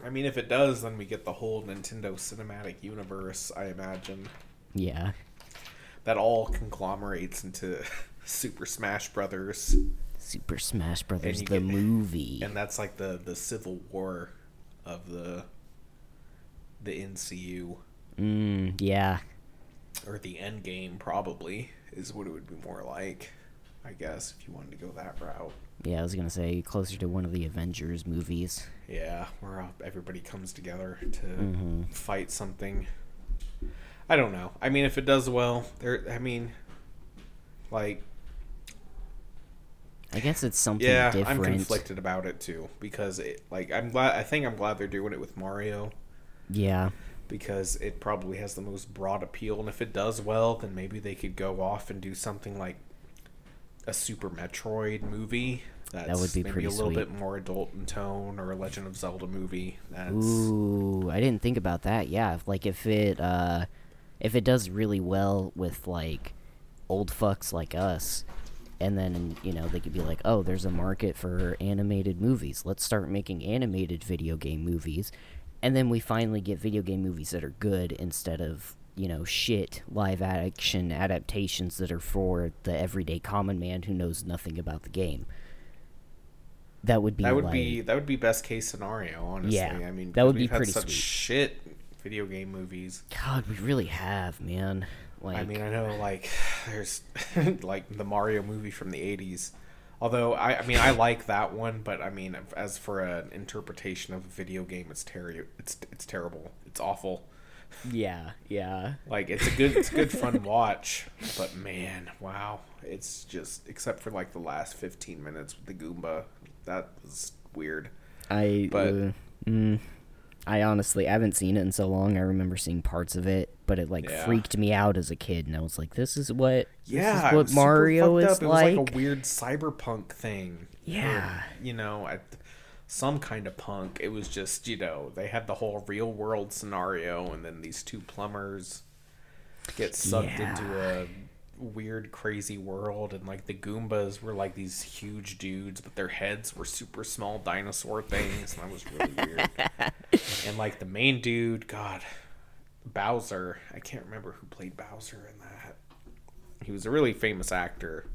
I mean, if it does, then we get the whole Nintendo Cinematic Universe. I imagine Yeah. That all conglomerates into Super Smash Brothers, Super Smash Brothers the get- movie. and that's like the the civil war of the the NCU Mm, yeah. or the end game. Probably is what it would be more like. I guess if you wanted to go that route. Yeah, I was gonna say closer to one of the Avengers movies. Yeah, where uh, everybody comes together to Mhm. fight something. I don't know. I mean, if it does well, there. I mean, like, I guess it's something yeah, different. I'm conflicted about it too because it. Like, I'm glad. I think I'm glad they're doing it with Mario Yeah. because it probably has the most broad appeal, and if it does well, then maybe they could go off and do something like a Super Metroid movie. That's that would be maybe a little sweet. bit more adult in tone, or a Legend of Zelda movie. That's Ooh, I didn't think about that. Yeah, like if it uh if it does really well with like old fucks like us and then you know they could be like, "Oh, there's a market for animated movies. Let's start making animated video game movies." And then we finally get video game movies that are good instead of, you know, shit live action adaptations that are for the everyday common man who knows nothing about the game. That would be That would like, be that would be best case scenario, honestly. Yeah, I mean, that would be pretty such sweet. shit video game movies. God, we really have, man. Like, I mean, I know like there's like the Mario movie from the '80s. Although I, I mean, I like that one, but I mean, as for an interpretation of a video game, it's terrible. it's it's terrible. It's awful. yeah, yeah. Like it's a good it's a good fun watch, but man, wow, it's just except for like the last 15 minutes with the Goomba, that was weird. I, But- uh, mm, I honestly I haven't seen it in so long. I remember seeing parts of it, but it like Yeah. freaked me out as a kid, and I was like, "This is what, Yeah, is what Mario is like." was like a weird cyberpunk thing. Yeah. You know, at some kind of punk. It was just you know they had the whole real world scenario, and then these two plumbers get sucked Yeah. into a weird, crazy world, and like the Goombas were like these huge dudes, but their heads were super small dinosaur things, and that was really weird. and like the main dude, God, Bowser. I can't remember who played Bowser in that. He was a really famous actor.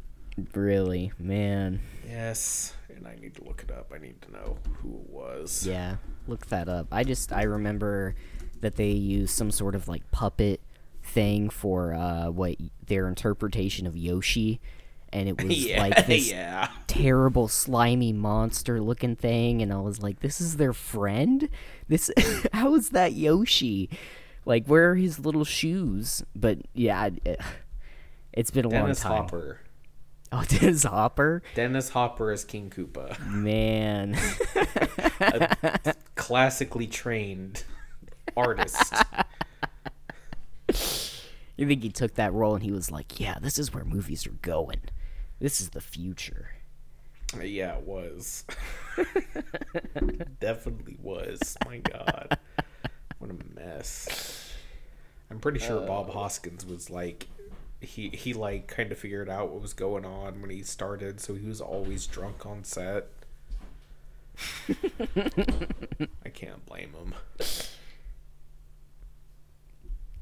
really, man. Yes, and I need to look it up. I need to know who it was. Yeah, look that up. I just I remember that they used some sort of like puppet thing for uh what their interpretation of Yoshi, and it was yeah, like this yeah. terrible slimy monster looking thing and i was like this is their friend this how is that yoshi like where are his little shoes but yeah it, it's been a Dennis long time Dennis Hopper. oh dennis hopper Dennis Hopper as King Koopa. man a Classically trained artist. You think he took that role and he was like yeah this is where movies are going this is the future yeah, it was. Definitely was. My God. What a mess. I'm pretty sure Bob uh. Hoskins was like he he like kind of figured out what was going on when he started, so he was always drunk on set. I can't blame him.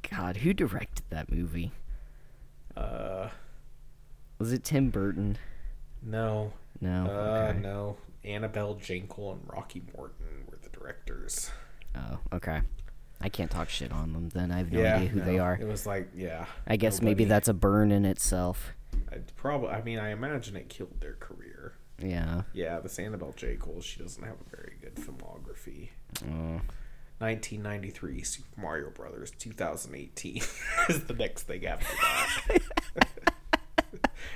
God, who directed that movie? Uh, Was it Tim Burton? no, No. uh, okay. no. Annabelle Jankel and Rocky Morton were the directors. Oh, okay. I can't talk shit on them then. I have no yeah, idea who they are. It was like, yeah. I guess maybe that's a burn in itself. I'd Probably. I mean, I imagine it killed their career. Yeah. Yeah, this Annabelle Jankel, she doesn't have a very good filmography. Oh. 1993 Super Mario Brothers 2018 is the next thing after that.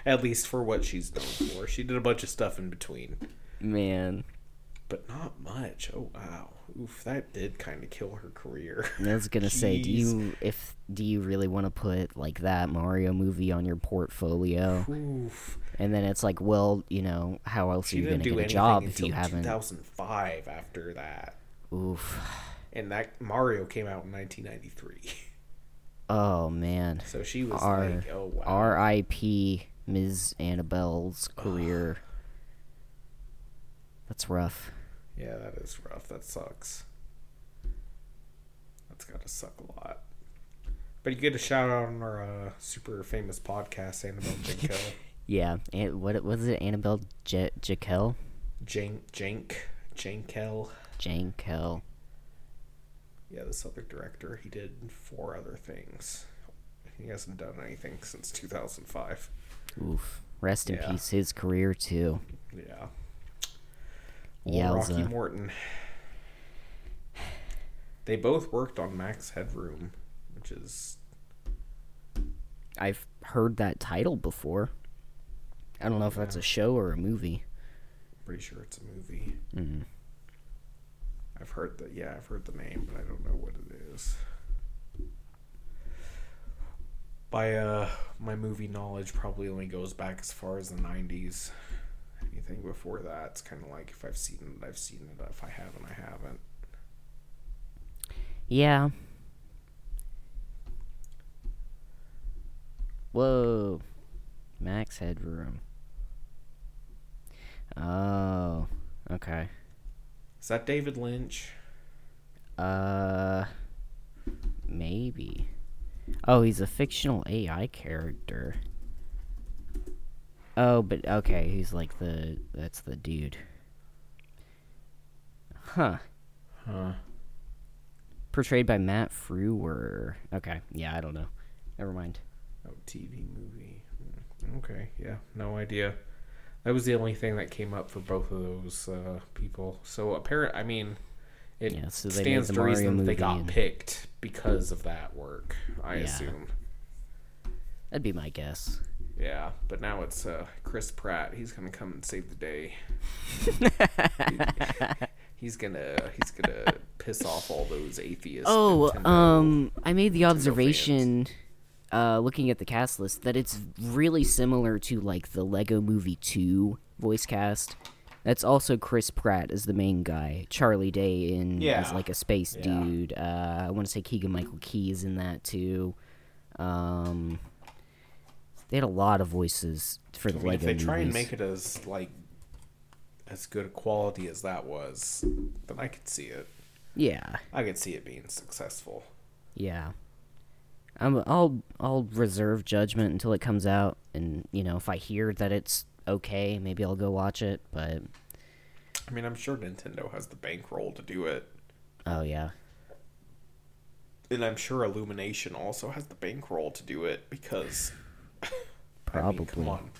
At least for what she's known for. She did a bunch of stuff in between, Man. but not much. Oh wow. Oof, that did kind of kill her career. I was gonna say, do you if do you really want to put like that Mario movie on your portfolio? Oof. And then it's like, well, you know, how else She are you gonna do get a job if you haven't? 2005 after that. Oof. And that Mario came out in 1993. Oh man. So she was R like, oh wow. R.I.P. Ms. Annabelle's career. That's rough. Yeah, that is rough. That sucks. That's gotta suck a lot. But you get a shout out on our uh, super famous podcast, Annabelle Jankel. Yeah. And what was it? Annabelle J- Jekyll? Jank, Jank, Jankel. Jankel. Yeah, this other director. He did four other things. He hasn't done anything since 2005. Oof. Rest in Yeah. peace. His career too. Yeah. Or Rocky Morton. They both worked on Max Headroom, which is I've heard that title before. I don't know if that's a show or a movie. pretty sure it's a movie. Mm. I've heard that. Yeah, I've heard the name, but I don't know what it is. By uh, my movie knowledge probably only goes back as far as the '90s. Anything before that, it's kind of like if I've seen it, I've seen it. If I haven't, I haven't. Yeah. Whoa. Max Headroom. Oh. Okay. Is that David Lynch? Uh. Maybe. Oh, he's a fictional AI character. Oh, but okay, he's like the. That's the dude. Huh. Huh. Portrayed by Matt Frewer. Okay, yeah, I don't know. Never mind. Oh, TV movie. Hmm, Okay, yeah, no idea. That was the only thing that came up for both of those uh, people. So apparent, I mean, it Yeah, so stands the to reason that they got and- picked because of that work. I Yeah. assume. That'd be my guess. Yeah, but now it's uh, Chris Pratt. He's gonna come and save the day. He's gonna he's gonna piss off all those atheists. Oh, Nintendo- um, I made the Nintendo observation, uh, looking at the cast list, that it's really similar to like the Lego Movie Two voice cast. That's also Chris Pratt as the main guy, Charlie Day in as like a space Yeah. dude. Uh, I want to say Keegan Michael Key is in that too. Um, they had a lot of voices for I the mean, Lego if they try and make it as like as good a quality as that was, then I could see it. yeah, I could see it being successful. Yeah. I'm, I'll I'll reserve judgment until it comes out, and you know if I hear that it's okay, maybe I'll go watch it. But I mean, I'm sure Nintendo has the bankroll to do it, oh yeah, and I'm sure Illumination also has the bankroll to do it because probably. I mean, on,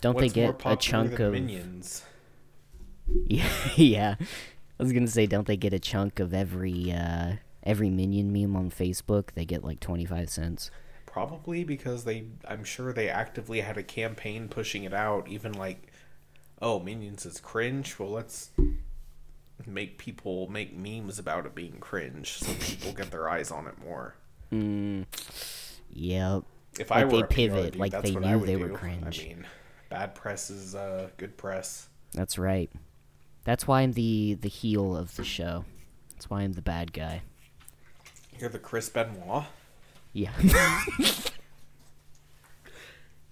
Don't What's they get a chunk of? Minions? Yeah, yeah. I was gonna say, don't they get a chunk of every uh, every minion meme on Facebook? They get like twenty five cents. Probably because they, I'm sure they actively had a campaign pushing it out. Even like, oh, Minions is cringe. Well, let's make people make memes about it being cringe, so people get their eyes on it more. Mm, yep. If Like I were they pivot, dude, like they knew they were cringe. I mean, bad press is uh, good press. That's right. That's why I'm the the heel of the show. That's why I'm the bad guy. You're the Chris Benoit. Yeah.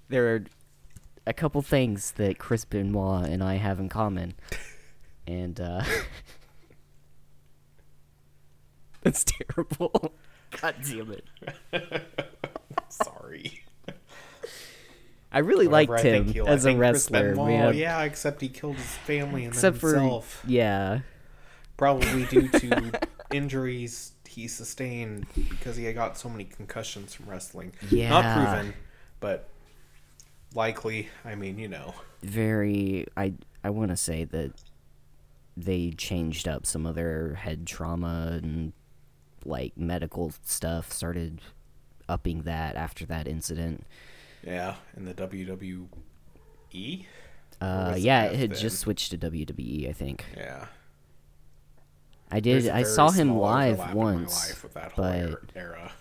there are a couple things that Chris Benoit and I have in common, and uh, that's terrible. God damn it! Sorry. I really Whatever, liked I him he'll- I as a think Chris wrestler, Benoit, man. Yeah, except he killed his family and Except then for himself. yeah, Probably due to injuries he sustained because he had got so many concussions from wrestling. Yeah. Not proven, but likely. I mean, you know. very. I I want to say that they changed up some of their head trauma and like medical stuff. Started upping that after that incident. Yeah, in the WWE. Uh, yeah, it had then? just switched to WWE. I think Yeah. I did. I saw him live overlap in my once. life with that whole er, but- era-.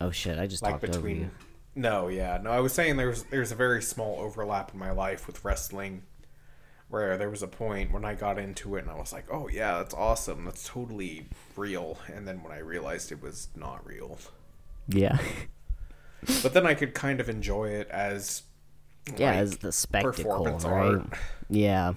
Oh shit! I just like talked over between you. no yeah no i was saying there's there's a very small overlap in my life with wrestling where there was a point when i got into it and i was like oh yeah that's awesome that's totally real and then when i realized it was not real Yeah, but then i could kind of enjoy it as yeah, like, as the spectacle, right? art. Yeah,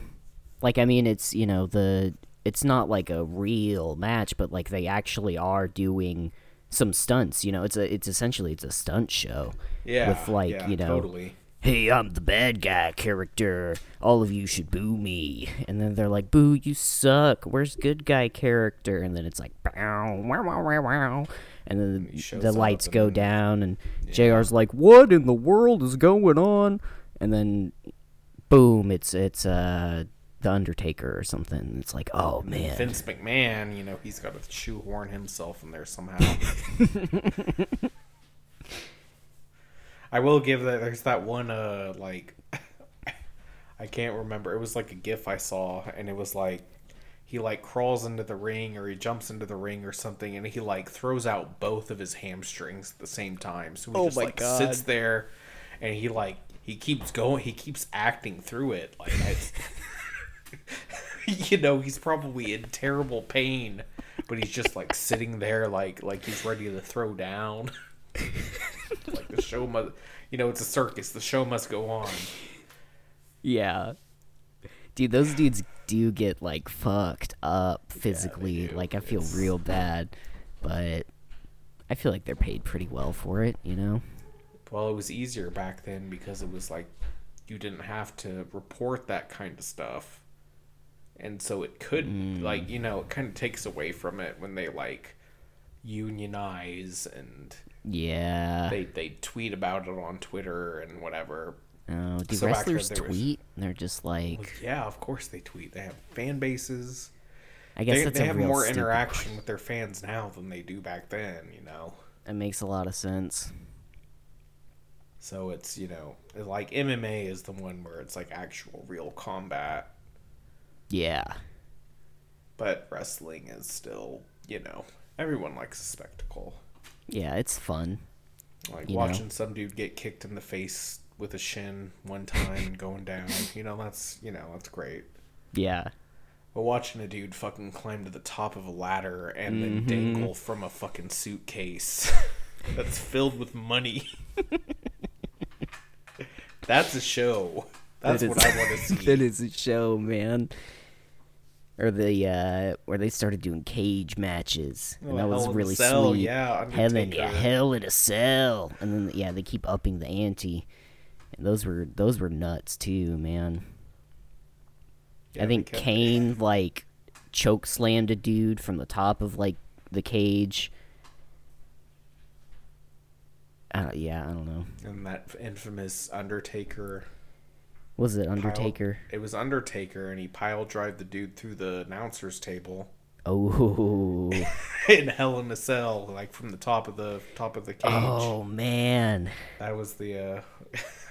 like I mean, it's you know the it's not like a real match, but like they actually are doing some stunts. You know, it's a it's essentially it's a stunt show. yeah with like yeah, you know totally hey, I'm the bad guy character. All of you should boo me. And then they're like, boo, you suck. Where's good guy character? And then it's like, wow, wow, wow, wow. And then He the lights go then- down, and JR's like, what in the world is going on? And then, boom, it's, it's, uh, the Undertaker or something. It's like, oh man, vince mcmahon you know he's got to shoehorn himself in there somehow I will give that. There's that one. Uh, like I can't remember. It was like a GIF I saw, and it was like he like crawls into the ring or he jumps into the ring or something, and he like throws out both of his hamstrings at the same time. So he Oh just my like God. sits there, and he like he keeps going. He keeps acting through it. Like I, you know, he's probably in terrible pain, but he's just like sitting there, like like he's ready to throw down. like the show must, you know, it's a circus. The show must go on. Yeah. Dude, those dudes do get like fucked up physically. do. like I feel It's- real bad, but I feel like they're paid pretty well for it, you know? Well, it was easier back then because it was like you didn't have to report that kind of stuff. And so it could like, you mm. know, it kind of takes away from it when they like unionize and Yeah. they they tweet about it on Twitter and whatever. oh, do so wrestlers there was- tweet? They're just like Yeah, of course they tweet. They have fan bases. I guess They, that's they have more interaction with their fans now than they do back then, you know. That makes a lot of sense. So it's, you know, like MMA is the one where it's like actual real combat, Yeah. but wrestling is still, you know, everyone likes a spectacle. Yeah, it's fun. Like You know. watching some dude get kicked in the face with a shin one time and going down, you know, that's, you know, that's great. Yeah. But watching a dude fucking climb to the top of a ladder and then Mm-hmm. dangle from a fucking suitcase that's filled with money. that's a show. That's That what is- I want to see. that is a show, man. Or the uh where they started doing cage matches. And Oh, that was really sweet. yeah, Hell in, yeah, hell in a cell. And then yeah, they keep upping the ante. And those were those were nuts too, man. Yeah, I think Kane like choke slammed a dude from the top of like the cage. Uh, yeah, I don't know. And that infamous Undertaker. Was it pile- Undertaker? it was Undertaker, and he pile drive the dude through the announcer's table Oh, in Hell in a Cell, like from the top of the top of the cage. oh man. That was the. uh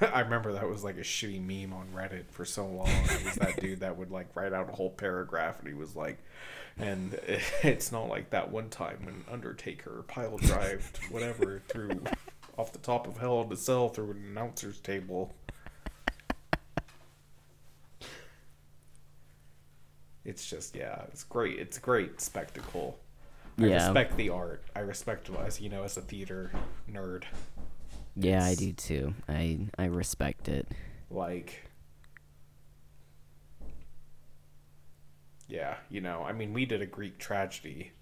I remember that was like a shitty meme on Reddit for so long. It was that dude that would like write out a whole paragraph, and he was like, and it's not like that one time when Undertaker pile drived whatever through off the top of Hell in a Cell through an announcer's table. It's just yeah, it's great. It's a great spectacle. I Yeah. respect the art. I respect as you know as a theater nerd. Yeah, I do too. I I respect it. Like, yeah, you know, I mean, we did a Greek tragedy,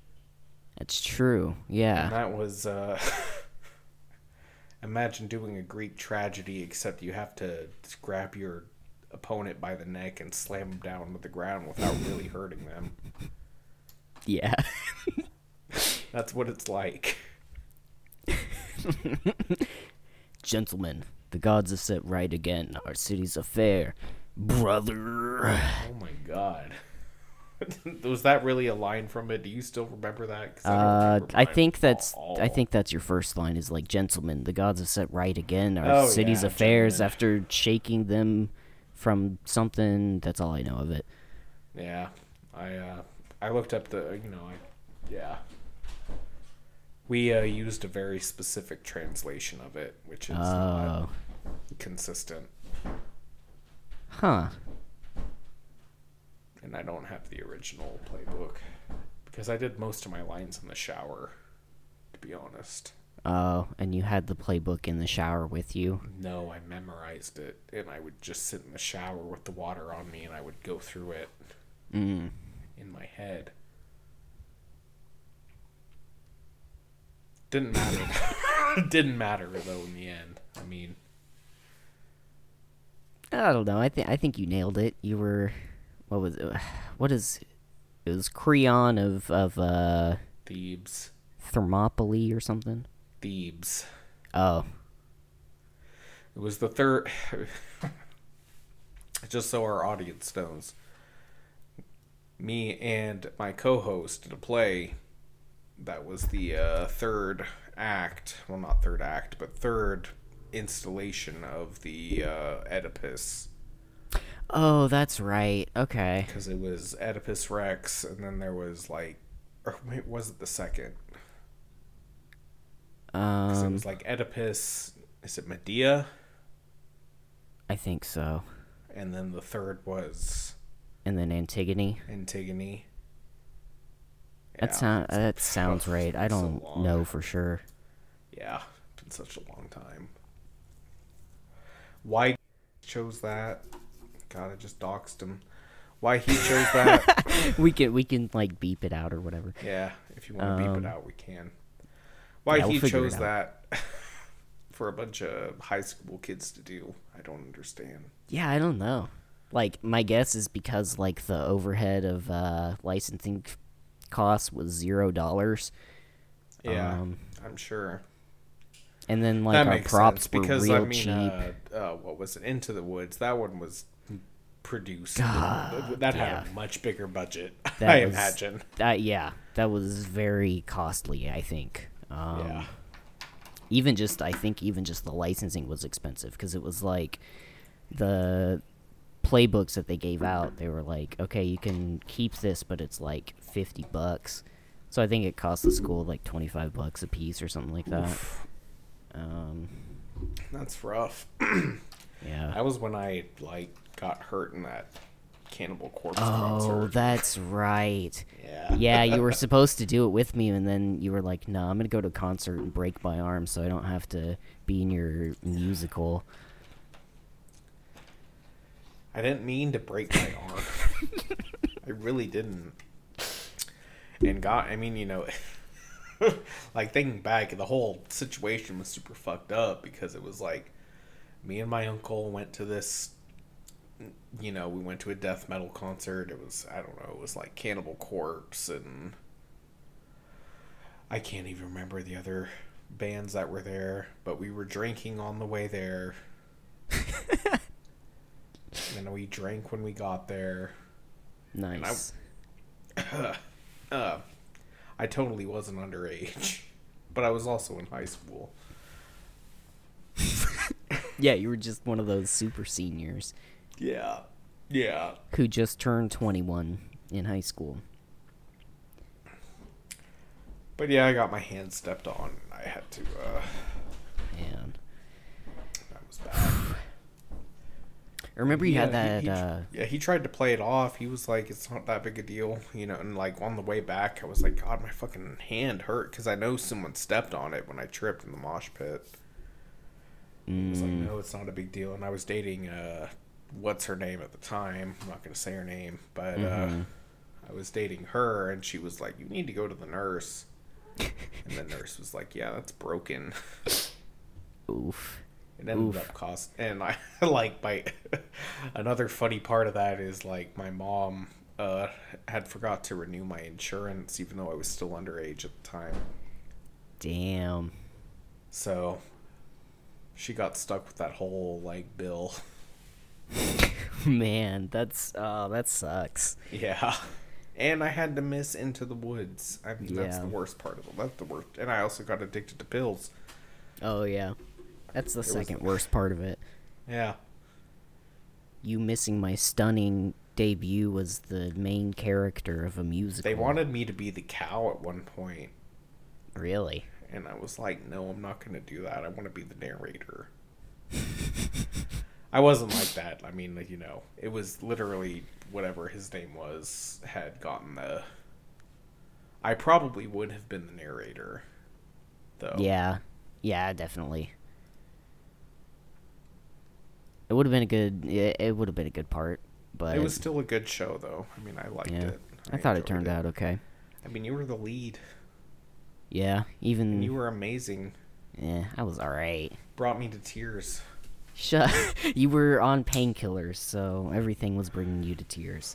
It's true. and Yeah. that was. uh Imagine doing a Greek tragedy, except you have to scrap your opponent by the neck and slam them down to the ground without really hurting them. Yeah. That's what it's like. Gentlemen, the gods have set right again. Our city's a fair. Brother. Oh my god. was that really a line from it? Do you still remember that? don't Uh, I think that's. I think that's your first line is like, gentlemen, the gods have set right again. Our Oh, city's yeah, affairs gentlemen. after shaking them from something. That's all I know of it. Yeah, I uh, I looked up the you know I yeah. We uh, used a very specific translation of it, which is Oh, consistent, huh. and I don't have the original playbook because I did most of my lines in the shower. To be honest, Oh, and you had the playbook in the shower with you. no, I memorized it, and I would just sit in the shower with the water on me, and I would go through it Mm. in my head. Didn't matter. Didn't matter though in the end. I mean, I don't know. I think I think you nailed it. You were, what was it? What is? It was Creon of of uh, Thebes, Thermopylae or something. Thebes. Oh, It was the third. Just so our audience knows, me and my co-host did a play. That was the uh, third act. Well, not third act, but third installation of the uh, Oedipus. oh, that's right. Okay. because it was Oedipus Rex, and then there was like, or wait, was it the second? 'Cause it Um, was like Oedipus. Is it Medea? I think so. And then the third was And then Antigone. Antigone. That Yeah, sound it's- that sounds right. I don't long. know for sure. Yeah, been such a long time. Why chose that? God, I just doxed him. Why he chose that? we can we can like beep it out or whatever. Yeah, if you want to beep Um, it out, we can. Why yeah, we'll he chose that for a bunch of high school kids to do, I don't understand. Yeah, I don't know. Like my guess is because like the overhead of uh, licensing costs was zero dollars. Yeah, Um, I'm sure. and then like that our props sense were because real I mean, cheap. uh, uh, what was it? Into the Woods. That one was produced. God, that yeah. had a much bigger budget. That I was- imagine. That yeah, that was very costly. I think. Um, yeah. Even just I think even just the licensing was expensive because it was like the playbooks that they gave out. They were like, okay, you can keep this, but it's like fifty bucks. So I think it cost the school like twenty five bucks a piece or something like that. Um, That's rough. yeah. That was when I like got hurt in that Cannibal Corpse Oh, concert. that's right. Yeah. Yeah, you were supposed to do it with me, and then you were like, "No, I'm gonna go to a concert and break my arm, so I don't have to be in your musical." I didn't mean to break my arm. I really didn't. And God, I mean, you know, like thinking back, the whole situation was super fucked up because it was like me and my uncle went to this. You know, we went to a death metal concert. It was I don't know. It was like Cannibal Corpse and I can't even remember the other bands that were there. But we were drinking on the way there. and we drank when we got there. Nice. Uh, I totally wasn't underage, but I was also in high school. Yeah, you were just one of those super seniors Yeah, yeah. who just turned 21 in high school. But yeah, I got my hand stepped on. I had to. uh Man, That was bad. I remember you had that. he- he- uh, yeah, he tried to play it off. He was like, "It's not that big a deal," you know. And like on the way back, I was like, "God, my fucking hand hurt," because I know someone stepped on it when I tripped in the mosh pit. I was like, Mm. no, it's not a big deal. And I was dating, uh, what's her name at the time? I'm not going to say her name, but uh, Mhm. I was dating her, and she was like, you need to go to the nurse. and the nurse was like, yeah, that's broken. Oof. It ended Oof. up cost, and I like my another funny part of that is like my mom uh, had forgot to renew my insurance, even though I was still underage at the time. Damn. So she got stuck with that whole like bill. Man, that's oh, that sucks. Yeah. And I had to miss Into the Woods. I mean, that's Yeah. the worst part of it. That's the worst. And I also got addicted to pills. Oh yeah, that's the second worst part of it. Yeah. You missing my stunning debut was the main character of a musical. They wanted me to be the cow at one point, really. and I was like, no, I'm not going to do that. I want to be the narrator. I wasn't like that. I mean, like, you know, it was literally whatever his name was had gotten the. I probably would have been the narrator, though. Yeah, yeah, definitely. It would have been a good. It, it would have been a good part, but It was still a good show, though. I mean, I liked yeah. it. I, thought it turned out okay. I mean, you were the lead, Yeah, even and you were amazing. yeah, I was all right. Brought me to tears. Shut. you were on painkillers, so everything was bringing you to tears.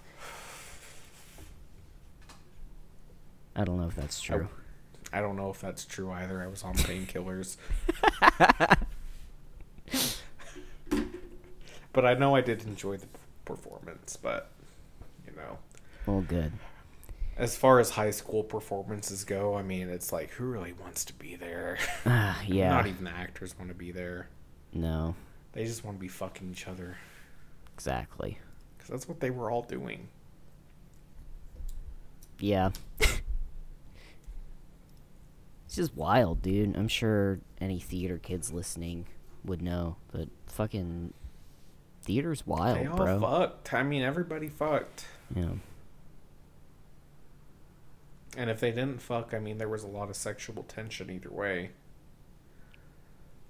I don't know if that's true. I don't know if that's true either. I was on painkillers. but I know I did enjoy the performance, but you know, Well, good. as far as high school performances go, I mean, it's like who really wants to be there? Ah, yeah. Not even the actors want to be there. No, They just want to be fucking each other exactly. cuz that's what they were all doing. Yeah. it's just wild, dude. I'm sure any theater kids listening would know, but fucking theater's wild, they all bro. fucked. I mean, everybody fucked. Yeah. And if they didn't fuck, I mean, there was a lot of sexual tension either way.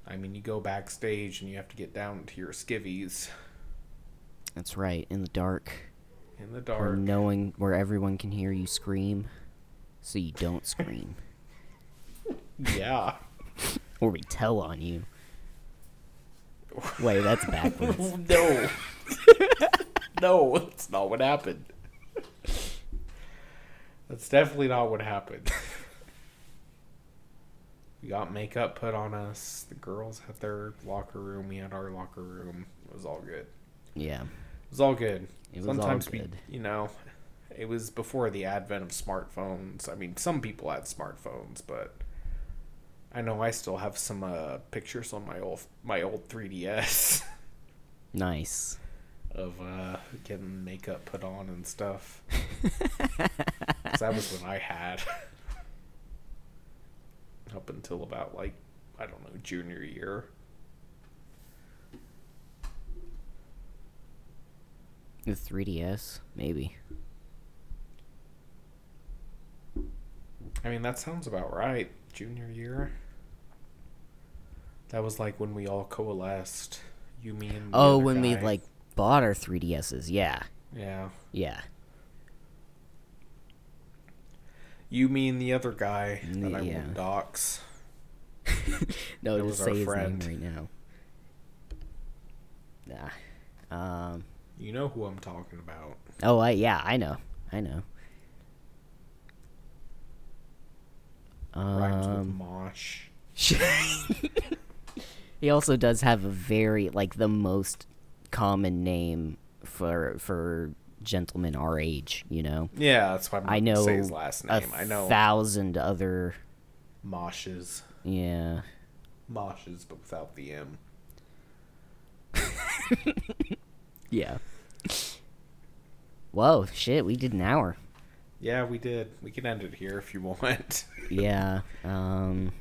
I mean, you go backstage and you have to get down to your skivvies That's right. In the dark, in the or dark. knowing where everyone can hear you scream, so you don't scream, Yeah. or we tell on you. Wait, that's backwards. no. no, that's not what happened. That's definitely not what happened. We got makeup put on us. The girls had their locker room. We had our locker room. It was all good. yeah. It was all good. It was all Sometimes good. we, you know, it was before the advent of smartphones. I mean, some people had smartphones, but I know I still have some uh, pictures on my old my old 3DS Nice. of uh, getting makeup put on and stuff. that was when I had up until about like I don't know junior year. The 3DS, maybe. I mean, that sounds about right. Junior year. That was like when we all coalesced. You, mean? Oh, when we like bought our 3DSs. Yeah. yeah, Yeah. You, mean the other guy that I Yeah. won't dox. no, That just say his friend. name right now. Nah. Um. You know who I'm talking about. Oh, I yeah, I know, I know. Rhymes with Um. mosh. he also does have a very like the most common name for for gentlemen our age. You know. Yeah, that's why I'm I know say his last name. I know thousand other. moshes, Yeah. moshes, but without the M. Yeah. Whoa, shit! We did an hour. Yeah, we did. We can end it here if you want. Yeah. Um.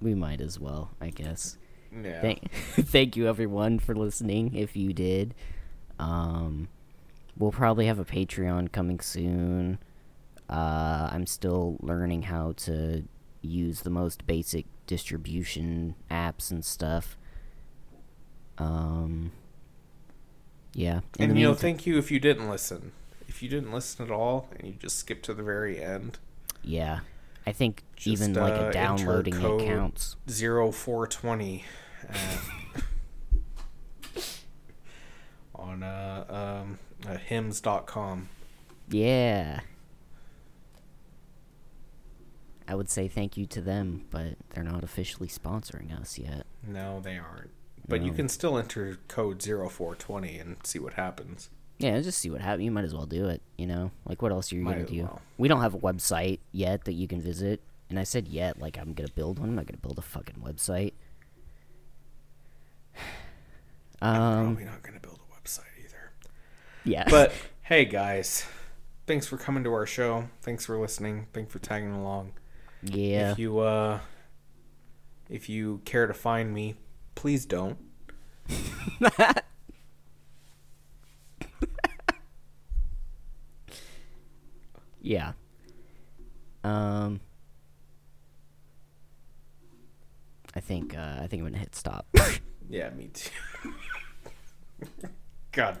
We might as well, I guess. yeah. Thank, thank you everyone for listening. If you did, um, we'll probably have a Patreon coming soon. Uh, I'm still learning how to use the most basic distribution apps and stuff. Um, yeah. in and you know, meantime- thank you if you didn't listen. If you didn't listen at all and you just skipped to the very end, Yeah. I think Just, even like uh, a downloading it counts. zero four twenty on uh, um, uh, hims.com. Yeah. I would say thank you to them, but they're not officially sponsoring us yet. No, they aren't. But you can still enter code 0420 and see what happens. Yeah, just see what happens. You might as well do it, you know? Like, what else are you going to do? well. We don't have a website yet that you can visit. And I said yet, like, I'm going to build one. I'm not going to build a fucking website. Um, Probably not going to build a website either. Yeah. But hey, guys, thanks for coming to our show. Thanks for listening. Thanks for tagging along. yeah. If you uh, if you care to find me, please don't. Yeah. Um, I think, uh, I think I'm to hit stop. Yeah, me too. God damn.